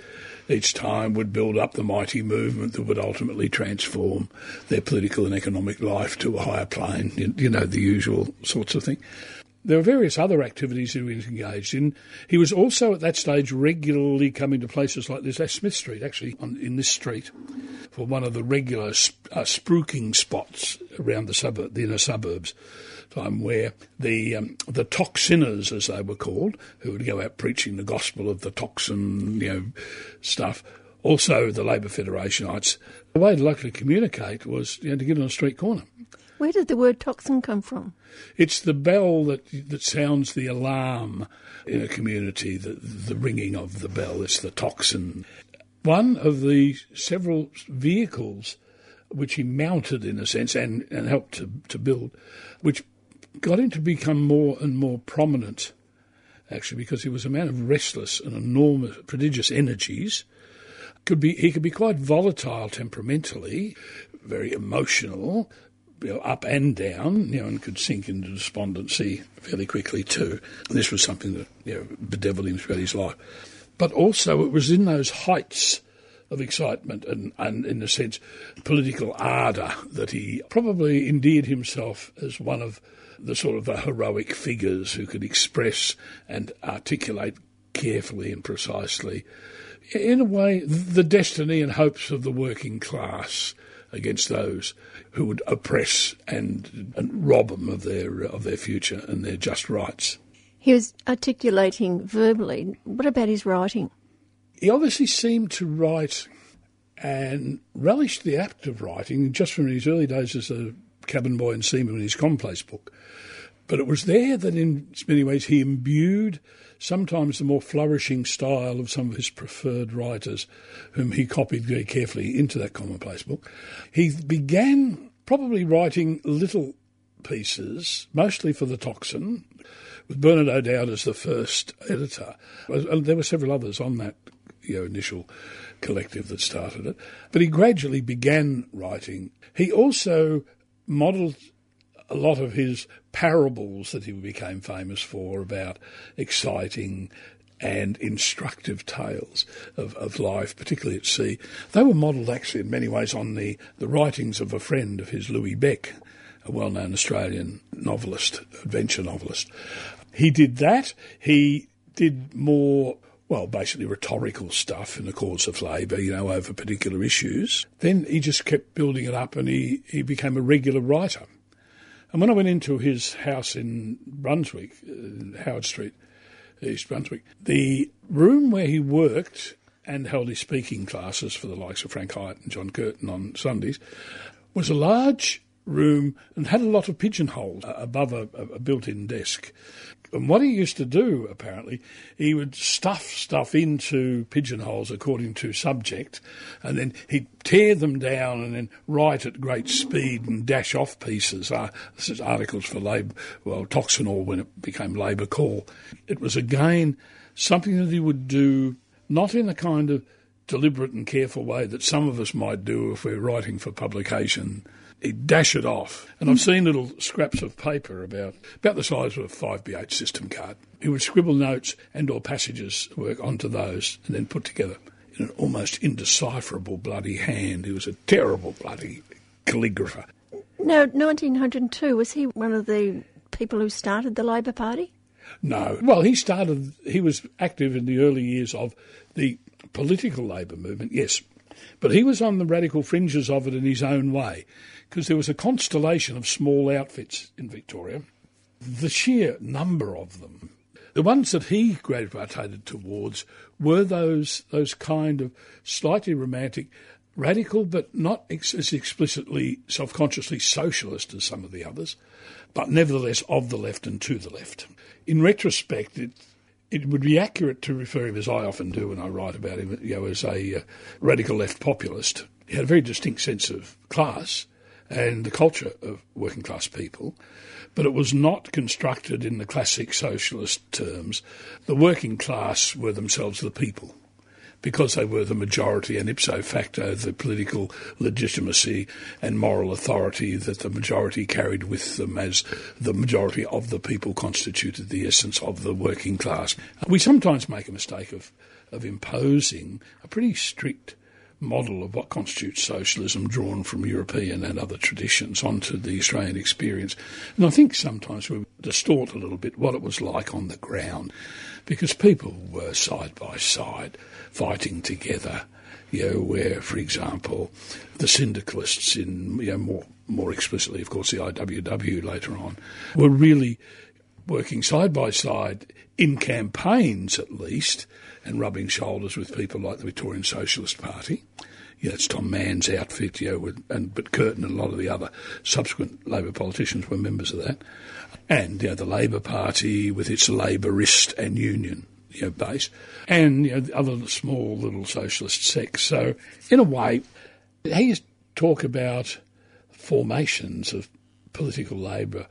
each time would build up the mighty movement that would ultimately transform their political and economic life to a higher plane, you, you know, the usual sorts of thing. There were various other activities he was engaged in. He was also at that stage regularly coming to places like this, Smith Street, actually, on, in this street, for one of the regular uh, spruiking spots around the suburb, the inner suburbs time where the um, the tocsiners, as they were called, who would go out preaching the gospel of the Tocsin, you know, stuff. Also, the Labor Federationites. The way to locally communicate was you know, to get on a street corner. Where did the word tocsin come from? It's the bell that that sounds the alarm in a community, the, the ringing of the bell. It's the tocsin. One of the several vehicles which he mounted, in a sense, and, and helped to, to build, which got him to become more and more prominent, actually, because he was a man of restless and enormous, prodigious energies. Could be he could be quite volatile temperamentally, very emotional, you know, up and down, you know, and could sink into despondency fairly quickly too. And this was something that you know bedeviled him throughout his life. But also, it was in those heights of excitement and, and, in a sense, political ardour that he probably endeared himself as one of the sort of the heroic figures who could express and articulate carefully and precisely, in a way, the destiny and hopes of the working class against those who would oppress and, and rob them of their of their future and their just rights. He was articulating verbally. What about his writing? He obviously seemed to write and relished the act of writing just from his early days as a cabin boy and seaman in his commonplace book. But it was there that, in many ways, he imbued sometimes the more flourishing style of some of his preferred writers, whom he copied very carefully into that commonplace book. He began probably writing little pieces, mostly for the Tocsin, with Bernard O'Dowd as the first editor. And There were several others on that you know, initial collective that started it. But he gradually began writing. He also modelled a lot of his parables that he became famous for about exciting and instructive tales of, of life, particularly at sea. They were modelled actually in many ways on the, the writings of a friend of his, Louis Becke, a well known Australian novelist, adventure novelist. He did that. He did more well, basically rhetorical stuff in the cause of Labor, you know, over particular issues. Then he just kept building it up and he, he became a regular writer. And when I went into his house in Brunswick, uh, Howard Street, East Brunswick, the room where he worked and held his speaking classes for the likes of Frank Hyett and John Curtin on Sundays was a large room and had a lot of pigeonholes above a, a built-in desk. And what he used to do, apparently, he would stuff stuff into pigeonholes according to subject, and then he'd tear them down and then write at great speed and dash off pieces. Uh, this is articles for Labour, well, Toxanol when it became Labour Call. It was again something that he would do not in a kind of deliberate and careful way that some of us might do if we're writing for publication he'd dash it off. And I've hmm. seen little scraps of paper about about the size of a 5B8 system card. He would scribble notes and or passages work onto those and then put together in an almost indecipherable bloody hand. He was a terrible bloody calligrapher. No, 1902, was he one of the people who started the Labor Party? No. Well, he started, he was active in the early years of the political Labor movement, yes. But he was on the radical fringes of it in his own way because there was a constellation of small outfits in Victoria. The sheer number of them, the ones that he gravitated towards, were those those kind of slightly romantic, radical, but not ex- as explicitly self-consciously socialist as some of the others, but nevertheless of the left and to the left. In retrospect, it it would be accurate to refer him, as I often do when I write about him, you know, as a uh, radical left populist. He had a very distinct sense of class and the culture of working class people, but it was not constructed in the classic socialist terms. The working class were themselves the people because they were the majority and ipso facto the political legitimacy and moral authority that the majority carried with them as the majority of the people constituted the essence of the working class. We sometimes make a mistake of, of imposing a pretty strict model of what constitutes socialism drawn from European and other traditions onto the Australian experience. And I think sometimes we distort a little bit what it was like on the ground because people were side by side fighting together. You know, where, for example, the syndicalists in, you know, more, more explicitly, of course, the IWW later on, were really working side by side in campaigns at least and rubbing shoulders with people like the Victorian Socialist Party. Yeah, it's Tom Mann's outfit, you know, with, and but Curtin and a lot of the other subsequent Labor politicians were members of that. And, you know, the Labor Party with its Labourist and union, you know, base. And, you know, other small little socialist sects. So, in a way, he talk about formations of political labour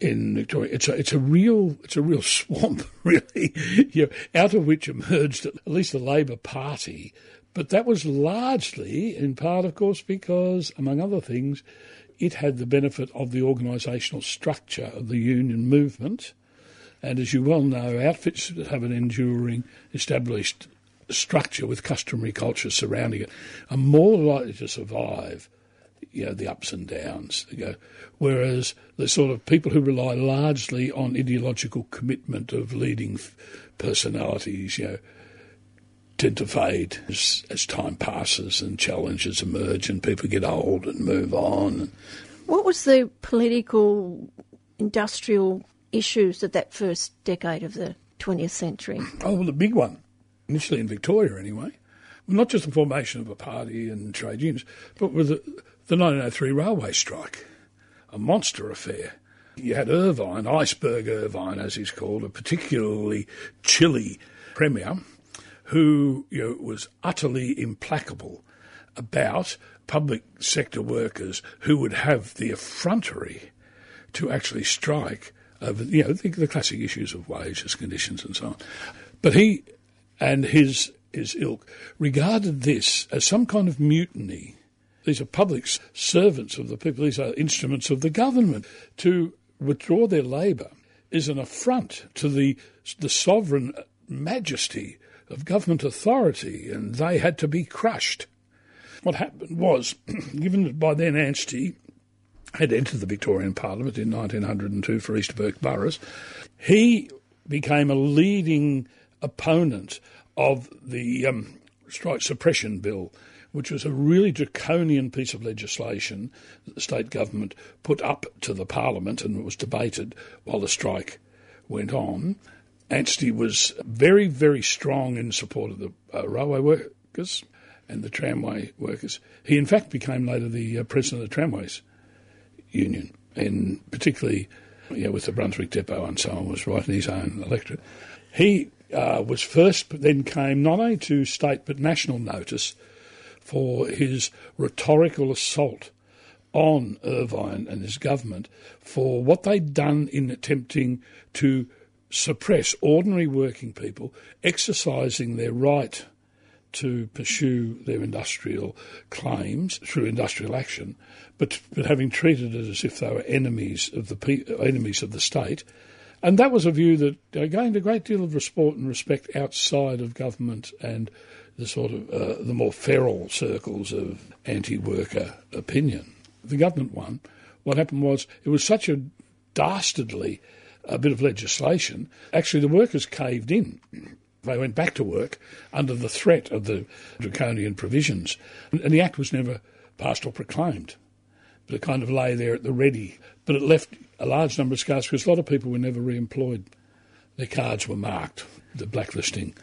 in Victoria. It's a it's a real it's a real <laughs> swamp, really, you know, out of which emerged at least the Labor Party. But that was largely, in part, of course, because, among other things, it had the benefit of the organisational structure of the union movement. And as you well know, outfits that have an enduring, established structure with customary culture surrounding it are more likely to survive you know, the ups and downs. You know, whereas the sort of people who rely largely on ideological commitment of leading personalities, you know, tend to fade as, as time passes and challenges emerge and people get old and move on. What was the political, industrial issues of that first decade of the 20th century? Oh, well, the big one, initially in Victoria anyway, not just the formation of a party and trade unions, but with the, the 1903 railway strike, a monster affair. You had Irvine, Iceberg Irvine, as he's called, a particularly chilly premier who you know, was utterly implacable about public sector workers who would have the effrontery to actually strike over you know the, the classic issues of wages, conditions, and so on. But he and his his ilk regarded this as some kind of mutiny these are public servants of the people. These are instruments of the government. To withdraw their labour is an affront to the, the sovereign majesty of government authority, and they had to be crushed. What happened was, <clears throat> given that by then Anstey had entered the Victorian Parliament in 1902 for East Bourke boroughs, he became a leading opponent of the um, strike suppression bill, which was a really draconian piece of legislation that the state government put up to the parliament and was debated while the strike went on. Anstey was very, very strong in support of the uh, railway workers and the tramway workers. He, in fact, became later the uh, president of the Tramways Union, and particularly you know, with the Brunswick Depot and so on, was right in his own electorate. He uh, was first, but then came not only to state but national notice for his rhetorical assault on Irvine and his government for what they'd done in attempting to suppress ordinary working people exercising their right to pursue their industrial claims through industrial action, but, but having treated it as if they were enemies of the enemies of the state. And that was a view that gained a great deal of respect and respect outside of government and the sort of uh, the more feral circles of anti-worker opinion. The government one. What happened was it was such a dastardly uh, bit of legislation. Actually, the workers caved in. They went back to work under the threat of the draconian provisions, and the act was never passed or proclaimed. But it kind of lay there at the ready. But it left a large number of scars because a lot of people were never re-employed. Their cards were marked. The blacklisting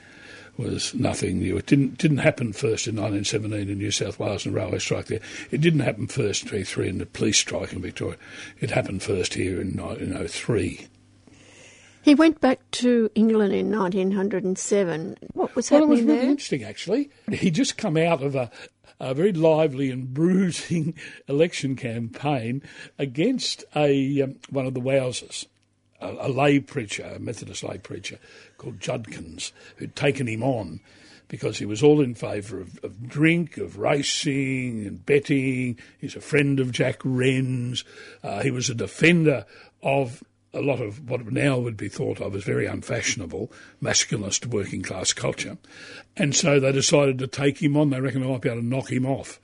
was nothing new. It didn't didn't happen first in 1917 in New South Wales and railway strike there. It didn't happen first in 1933 in the police strike in Victoria. It happened first here in, 1903. He went back to England in 1907. What was well, happening it was really there? interesting, actually. He'd just come out of a, a very lively and bruising <laughs> election campaign against a um, one of the Wowsers, a, a, lay preacher, a Methodist lay preacher called Judkins, who'd taken him on because he was all in favour of, of, drink, of racing and betting. He's a friend of Jack Wren's. Uh, he was a defender of a lot of what now would be thought of as very unfashionable, masculinist working class culture. And so they decided to take him on. They reckoned they might be able to knock him off.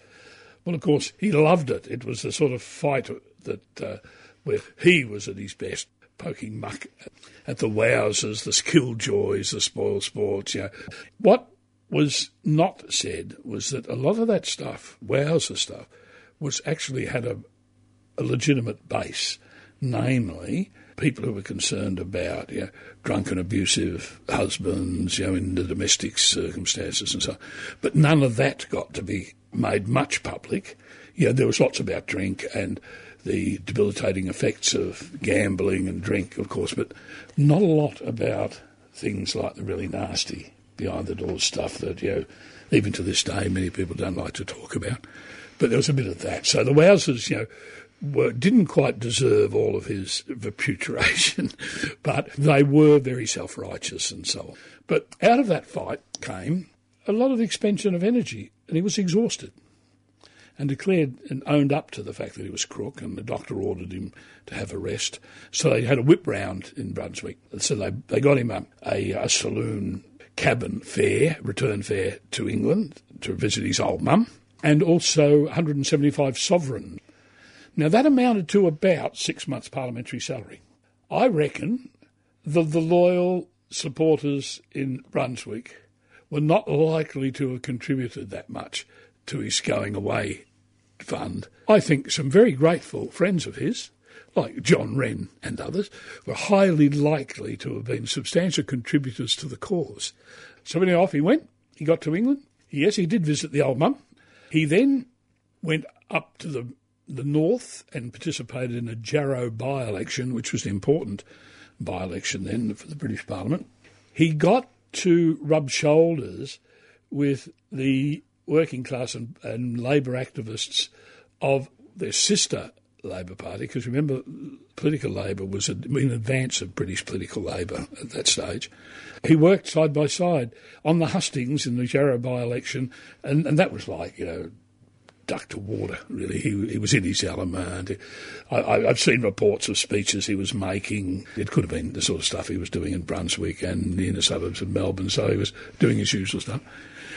Well, of course, he loved it. It was the sort of fight that uh, where he was at his best, poking muck at the wowsers, the skill joys, the spoil sports. You know. What was not said was that a lot of that stuff, wowser stuff, was actually had a, a legitimate base, namely people who were concerned about you know, drunken, abusive husbands, you know, in the domestic circumstances and so on. But none of that got to be made much public. You know, there was lots about drink and the debilitating effects of gambling and drink, of course, but not a lot about things like the really nasty behind the doors stuff that, you know, even to this day, many people don't like to talk about. But there was a bit of that. So the Wowsers, you know, were, didn't quite deserve all of his vituperation, <laughs> but they were very self righteous and so on. But out of that fight came a lot of expansion of energy, and he was exhausted and declared and owned up to the fact that he was crook, and the doctor ordered him to have a rest. So they had a whip round in Brunswick. So they, they got him a, a, a saloon cabin fare, return fare to England to visit his old mum, and also 175 sovereign now, that amounted to about six months' parliamentary salary. I reckon that the loyal supporters in Brunswick were not likely to have contributed that much to his going away fund. I think some very grateful friends of his, like John Wren and others, were highly likely to have been substantial contributors to the cause. So when off he went, he got to England. Yes, he did visit the old mum. He then went up to the the North and participated in a Jarrow by election, which was an important by election then for the British Parliament. He got to rub shoulders with the working class and, and Labour activists of their sister Labour Party, because remember, political Labour was in advance of British political Labour at that stage. He worked side by side on the hustings in the Jarrow election, and, and that was like, you know, duck to water, really. He, he was in his element. I, have seen reports of speeches he was making. It could have been the sort of stuff he was doing in Brunswick and in the suburbs of Melbourne, so he was doing his usual stuff.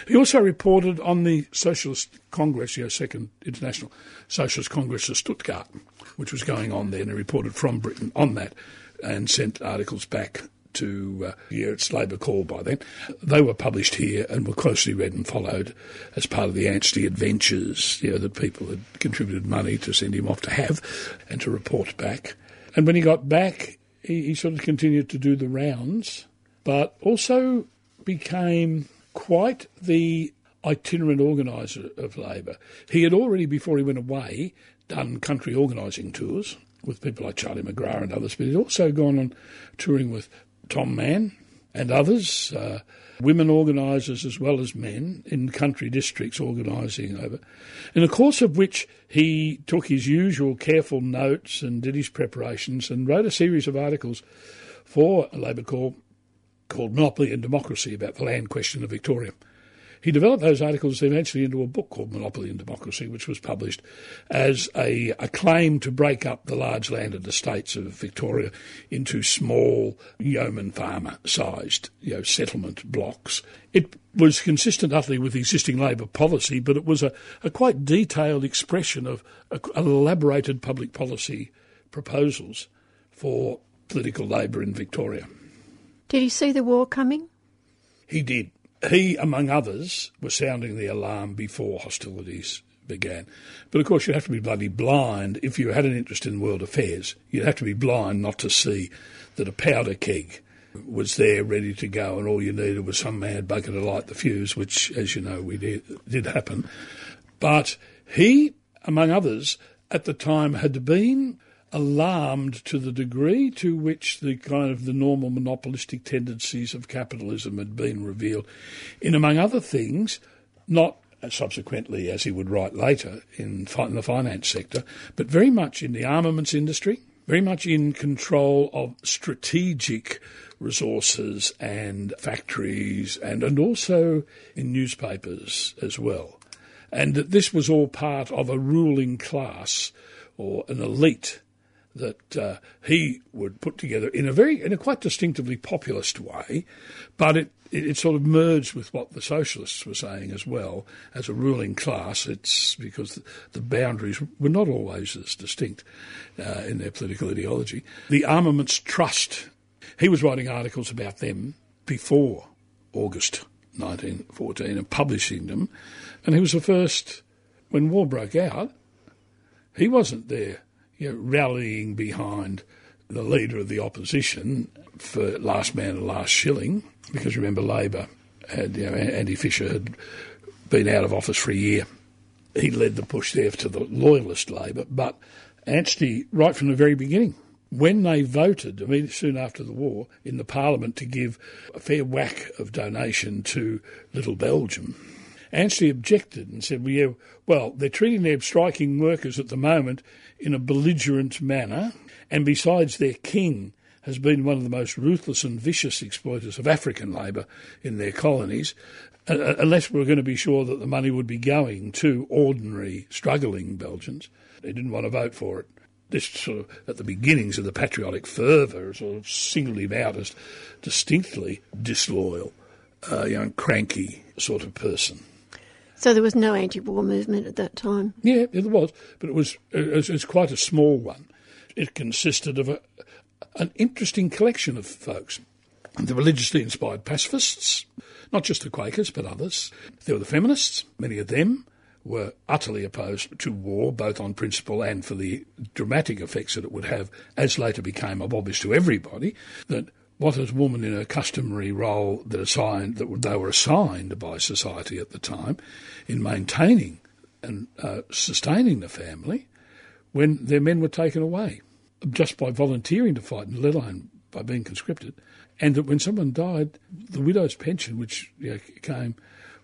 He also reported on the Socialist Congress, you know, Second International Socialist Congress of Stuttgart, which was going on there, and he reported from Britain on that and sent articles back to uh, Yearett's Labour Call by then. They were published here and were closely read and followed as part of the Anstey adventures, you know, that people had contributed money to send him off to have and to report back. And when he got back, he, he sort of continued to do the rounds, but also became quite the itinerant organiser of Labour. He had already, before he went away, done country organising tours with people like Charlie McGrath and others, but he'd also gone on touring with Tom Mann and others, uh, women organisers as well as men in country districts organising over. In the course of which he took his usual careful notes and did his preparations and wrote a series of articles for a Labour call called Monopoly and Democracy about the land question of Victoria. He developed those articles eventually into a book called Monopoly and Democracy, which was published as a, a claim to break up the large landed estates of Victoria into small yeoman farmer sized you know, settlement blocks. It was consistent utterly with existing Labor policy, but it was a, a quite detailed expression of a, elaborated public policy proposals for political Labor in Victoria. Did he see the war coming? He did. He, among others, was sounding the alarm before hostilities began. But of course, you'd have to be bloody blind if you had an interest in world affairs. You'd have to be blind not to see that a powder keg was there ready to go, and all you needed was some mad bugger to light the fuse, which, as you know, we did, did happen. But he, among others, at the time had been alarmed to the degree to which the kind of the normal monopolistic tendencies of capitalism had been revealed in, among other things, not subsequently, as he would write later, in, in the finance sector, but very much in the armaments industry, very much in control of strategic resources and factories, and, and also in newspapers as well. And that this was all part of a ruling class or an elite that uh, he would put together in a very, in a quite distinctively populist way, but it, it, it, sort of merged with what the socialists were saying as well. As a ruling class, it's because the boundaries were not always as distinct uh, in their political ideology. The Armaments Trust, he was writing articles about them before August 1914 and publishing them, and he was the first, when war broke out, he wasn't there you know, rallying behind the leader of the opposition for last man and last shilling, because remember Labor had, you know, Andy Fisher had been out of office for a year. He led the push there to the loyalist Labor, but Anstey, right from the very beginning, when they voted, I mean, soon after the war, in the Parliament to give a fair whack of donation to Little Belgium, Anstey objected and said, well, yeah, well, they're treating their striking workers at the moment in a belligerent manner, and besides, their king has been one of the most ruthless and vicious exploiters of African labour in their colonies, uh, uh, unless we are going to be sure that the money would be going to ordinary, struggling Belgians. They didn't want to vote for it. This sort of, at the beginnings of the patriotic fervour, sort of singled him out as distinctly disloyal, uh, young, cranky sort of person. So there was no anti-war movement at that time. Yeah, there was, but it was it was quite a small one. It consisted of a, an interesting collection of folks. The religiously inspired pacifists, not just the Quakers, but others. There were the feminists, many of them were utterly opposed to war, both on principle and for the dramatic effects that it would have, as later became obvious to everybody, that what is woman in a customary role that assigned that they were assigned by society at the time in maintaining and uh, sustaining the family when their men were taken away just by volunteering to fight, let alone by being conscripted, and that when someone died, the widow's pension, which you know, came,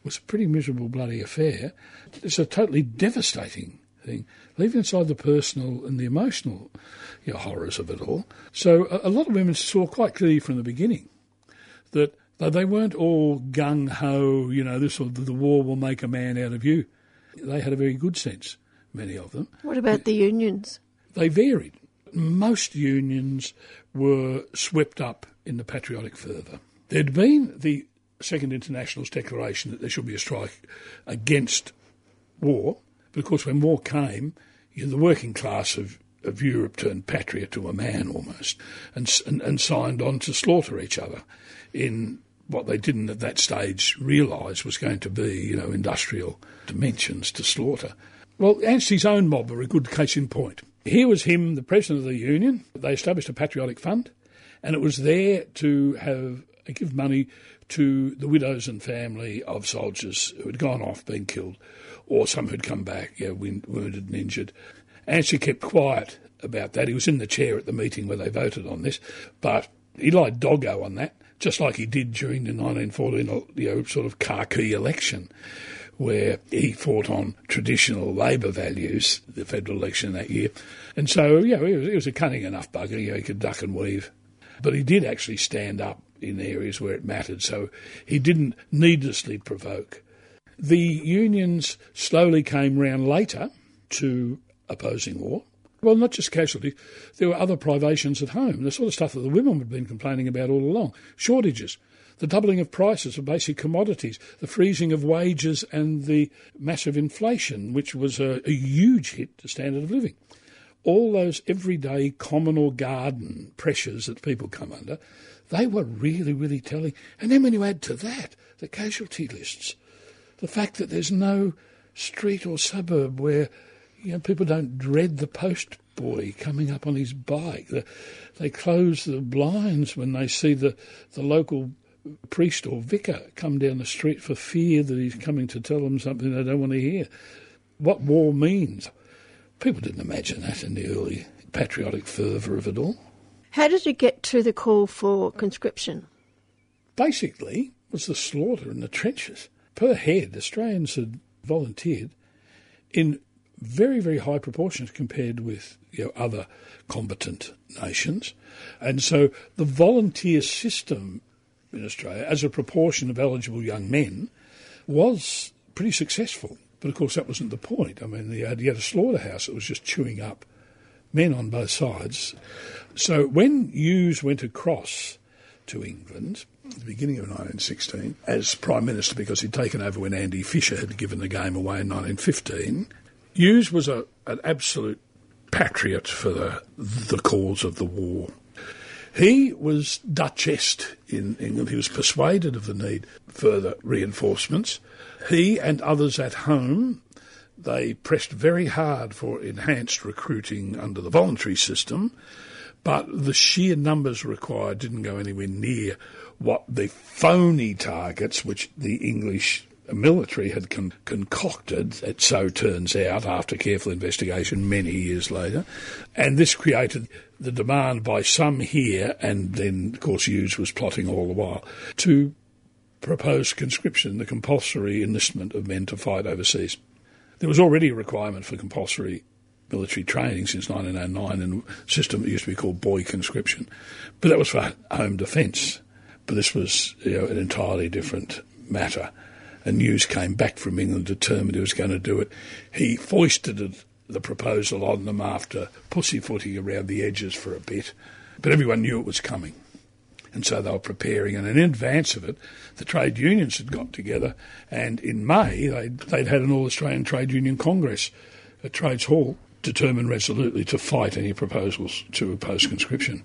was a pretty miserable bloody affair. It's a totally devastating thing, leaving aside the personal and the emotional you know, horrors of it all. So a, a lot of women saw quite clearly from the beginning that they weren't all gung ho, you know, this or the war will make a man out of you. They had a very good sense, many of them. What about the unions? They varied. Most unions were swept up in the patriotic fervour. There'd been the Second International's declaration that there should be a strike against war, but of course, when war came, you know, the working class of of Europe turned patriot to a man almost, and, and, and signed on to slaughter each other in what they didn't at that stage realise was going to be, you know, industrial dimensions to slaughter. Well, Anstey's own mob are a good case in point. Here was him, the president of the union. They established a patriotic fund, and it was there to have uh, give money to the widows and family of soldiers who had gone off, been killed, or some who'd come back, you know, wounded and injured. And she kept quiet about that. He was in the chair at the meeting where they voted on this, but he lied doggo on that, just like he did during the 1914 you know, sort of khaki election, where he fought on traditional Labor values, the federal election that year. And so, yeah, he was, he was a cunning enough bugger, you know, he could duck and weave. But he did actually stand up in areas where it mattered, so he didn't needlessly provoke. The unions slowly came round later to opposing war. Well, not just casualties, there were other privations at home, the sort of stuff that the women had been complaining about all along. Shortages, the doubling of prices of basic commodities, the freezing of wages, and the massive inflation, which was a, a huge hit to standard of living. All those everyday common or garden pressures that people come under, they were really, really telling. And then when you add to that the casualty lists, the fact that there's no street or suburb where you know people don't dread the post boy coming up on his bike. The, they close the blinds when they see the, the local priest or vicar come down the street for fear that he's coming to tell them something they don't want to hear. What war means. People didn't imagine that in the early patriotic fervour of it all. How did it get to the call for conscription? Basically, was the slaughter in the trenches. Per head, Australians had volunteered in very, very high proportions compared with you know, other combatant nations. And so the volunteer system in Australia, as a proportion of eligible young men, was pretty successful. But of course, that wasn't the point. I mean, you had, had a slaughterhouse that was just chewing up men on both sides. So when Hughes went across to England the beginning of 1916 as Prime Minister because he'd taken over when Andy Fisher had given the game away in 1915, Hughes was a, an absolute patriot for the, the cause of the war. He was Duchessed in England. He was persuaded of the need for further reinforcements. He and others at home they pressed very hard for enhanced recruiting under the voluntary system, but the sheer numbers required didn't go anywhere near what the phony targets which the English military had con- concocted, it so turns out, after careful investigation many years later. And this created the demand by some here, and then, of course, Hughes was plotting all the while, to propose conscription, the compulsory enlistment of men to fight overseas. There was already a requirement for compulsory military training since 1909 in a system that used to be called boy conscription, but that was for home defence. But this was you know, an entirely different matter. And news came back from England determined he was going to do it. He foisted the proposal on them after pussyfooting around the edges for a bit, but everyone knew it was coming. And so they were preparing, and in advance of it, the trade unions had got together, and in May they'd, they'd had an All Australian Trade Union Congress at Trades Hall, determined resolutely to fight any proposals to oppose conscription.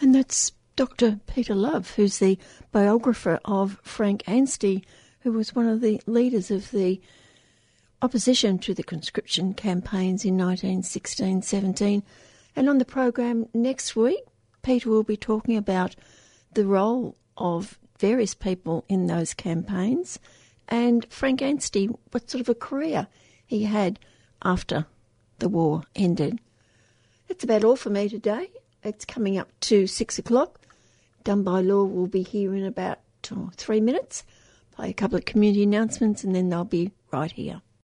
And that's Dr. Peter Love, who's the biographer of Frank Anstey, who was one of the leaders of the opposition to the conscription campaigns in 1916 17. And on the program next week, Peter will be talking about the role of various people in those campaigns and Frank Anstey, what sort of a career he had after the war ended. That's about all for me today. It's coming up to six o'clock. Done by Law will be here in about oh, three minutes. Play a couple of community announcements and then they'll be right here.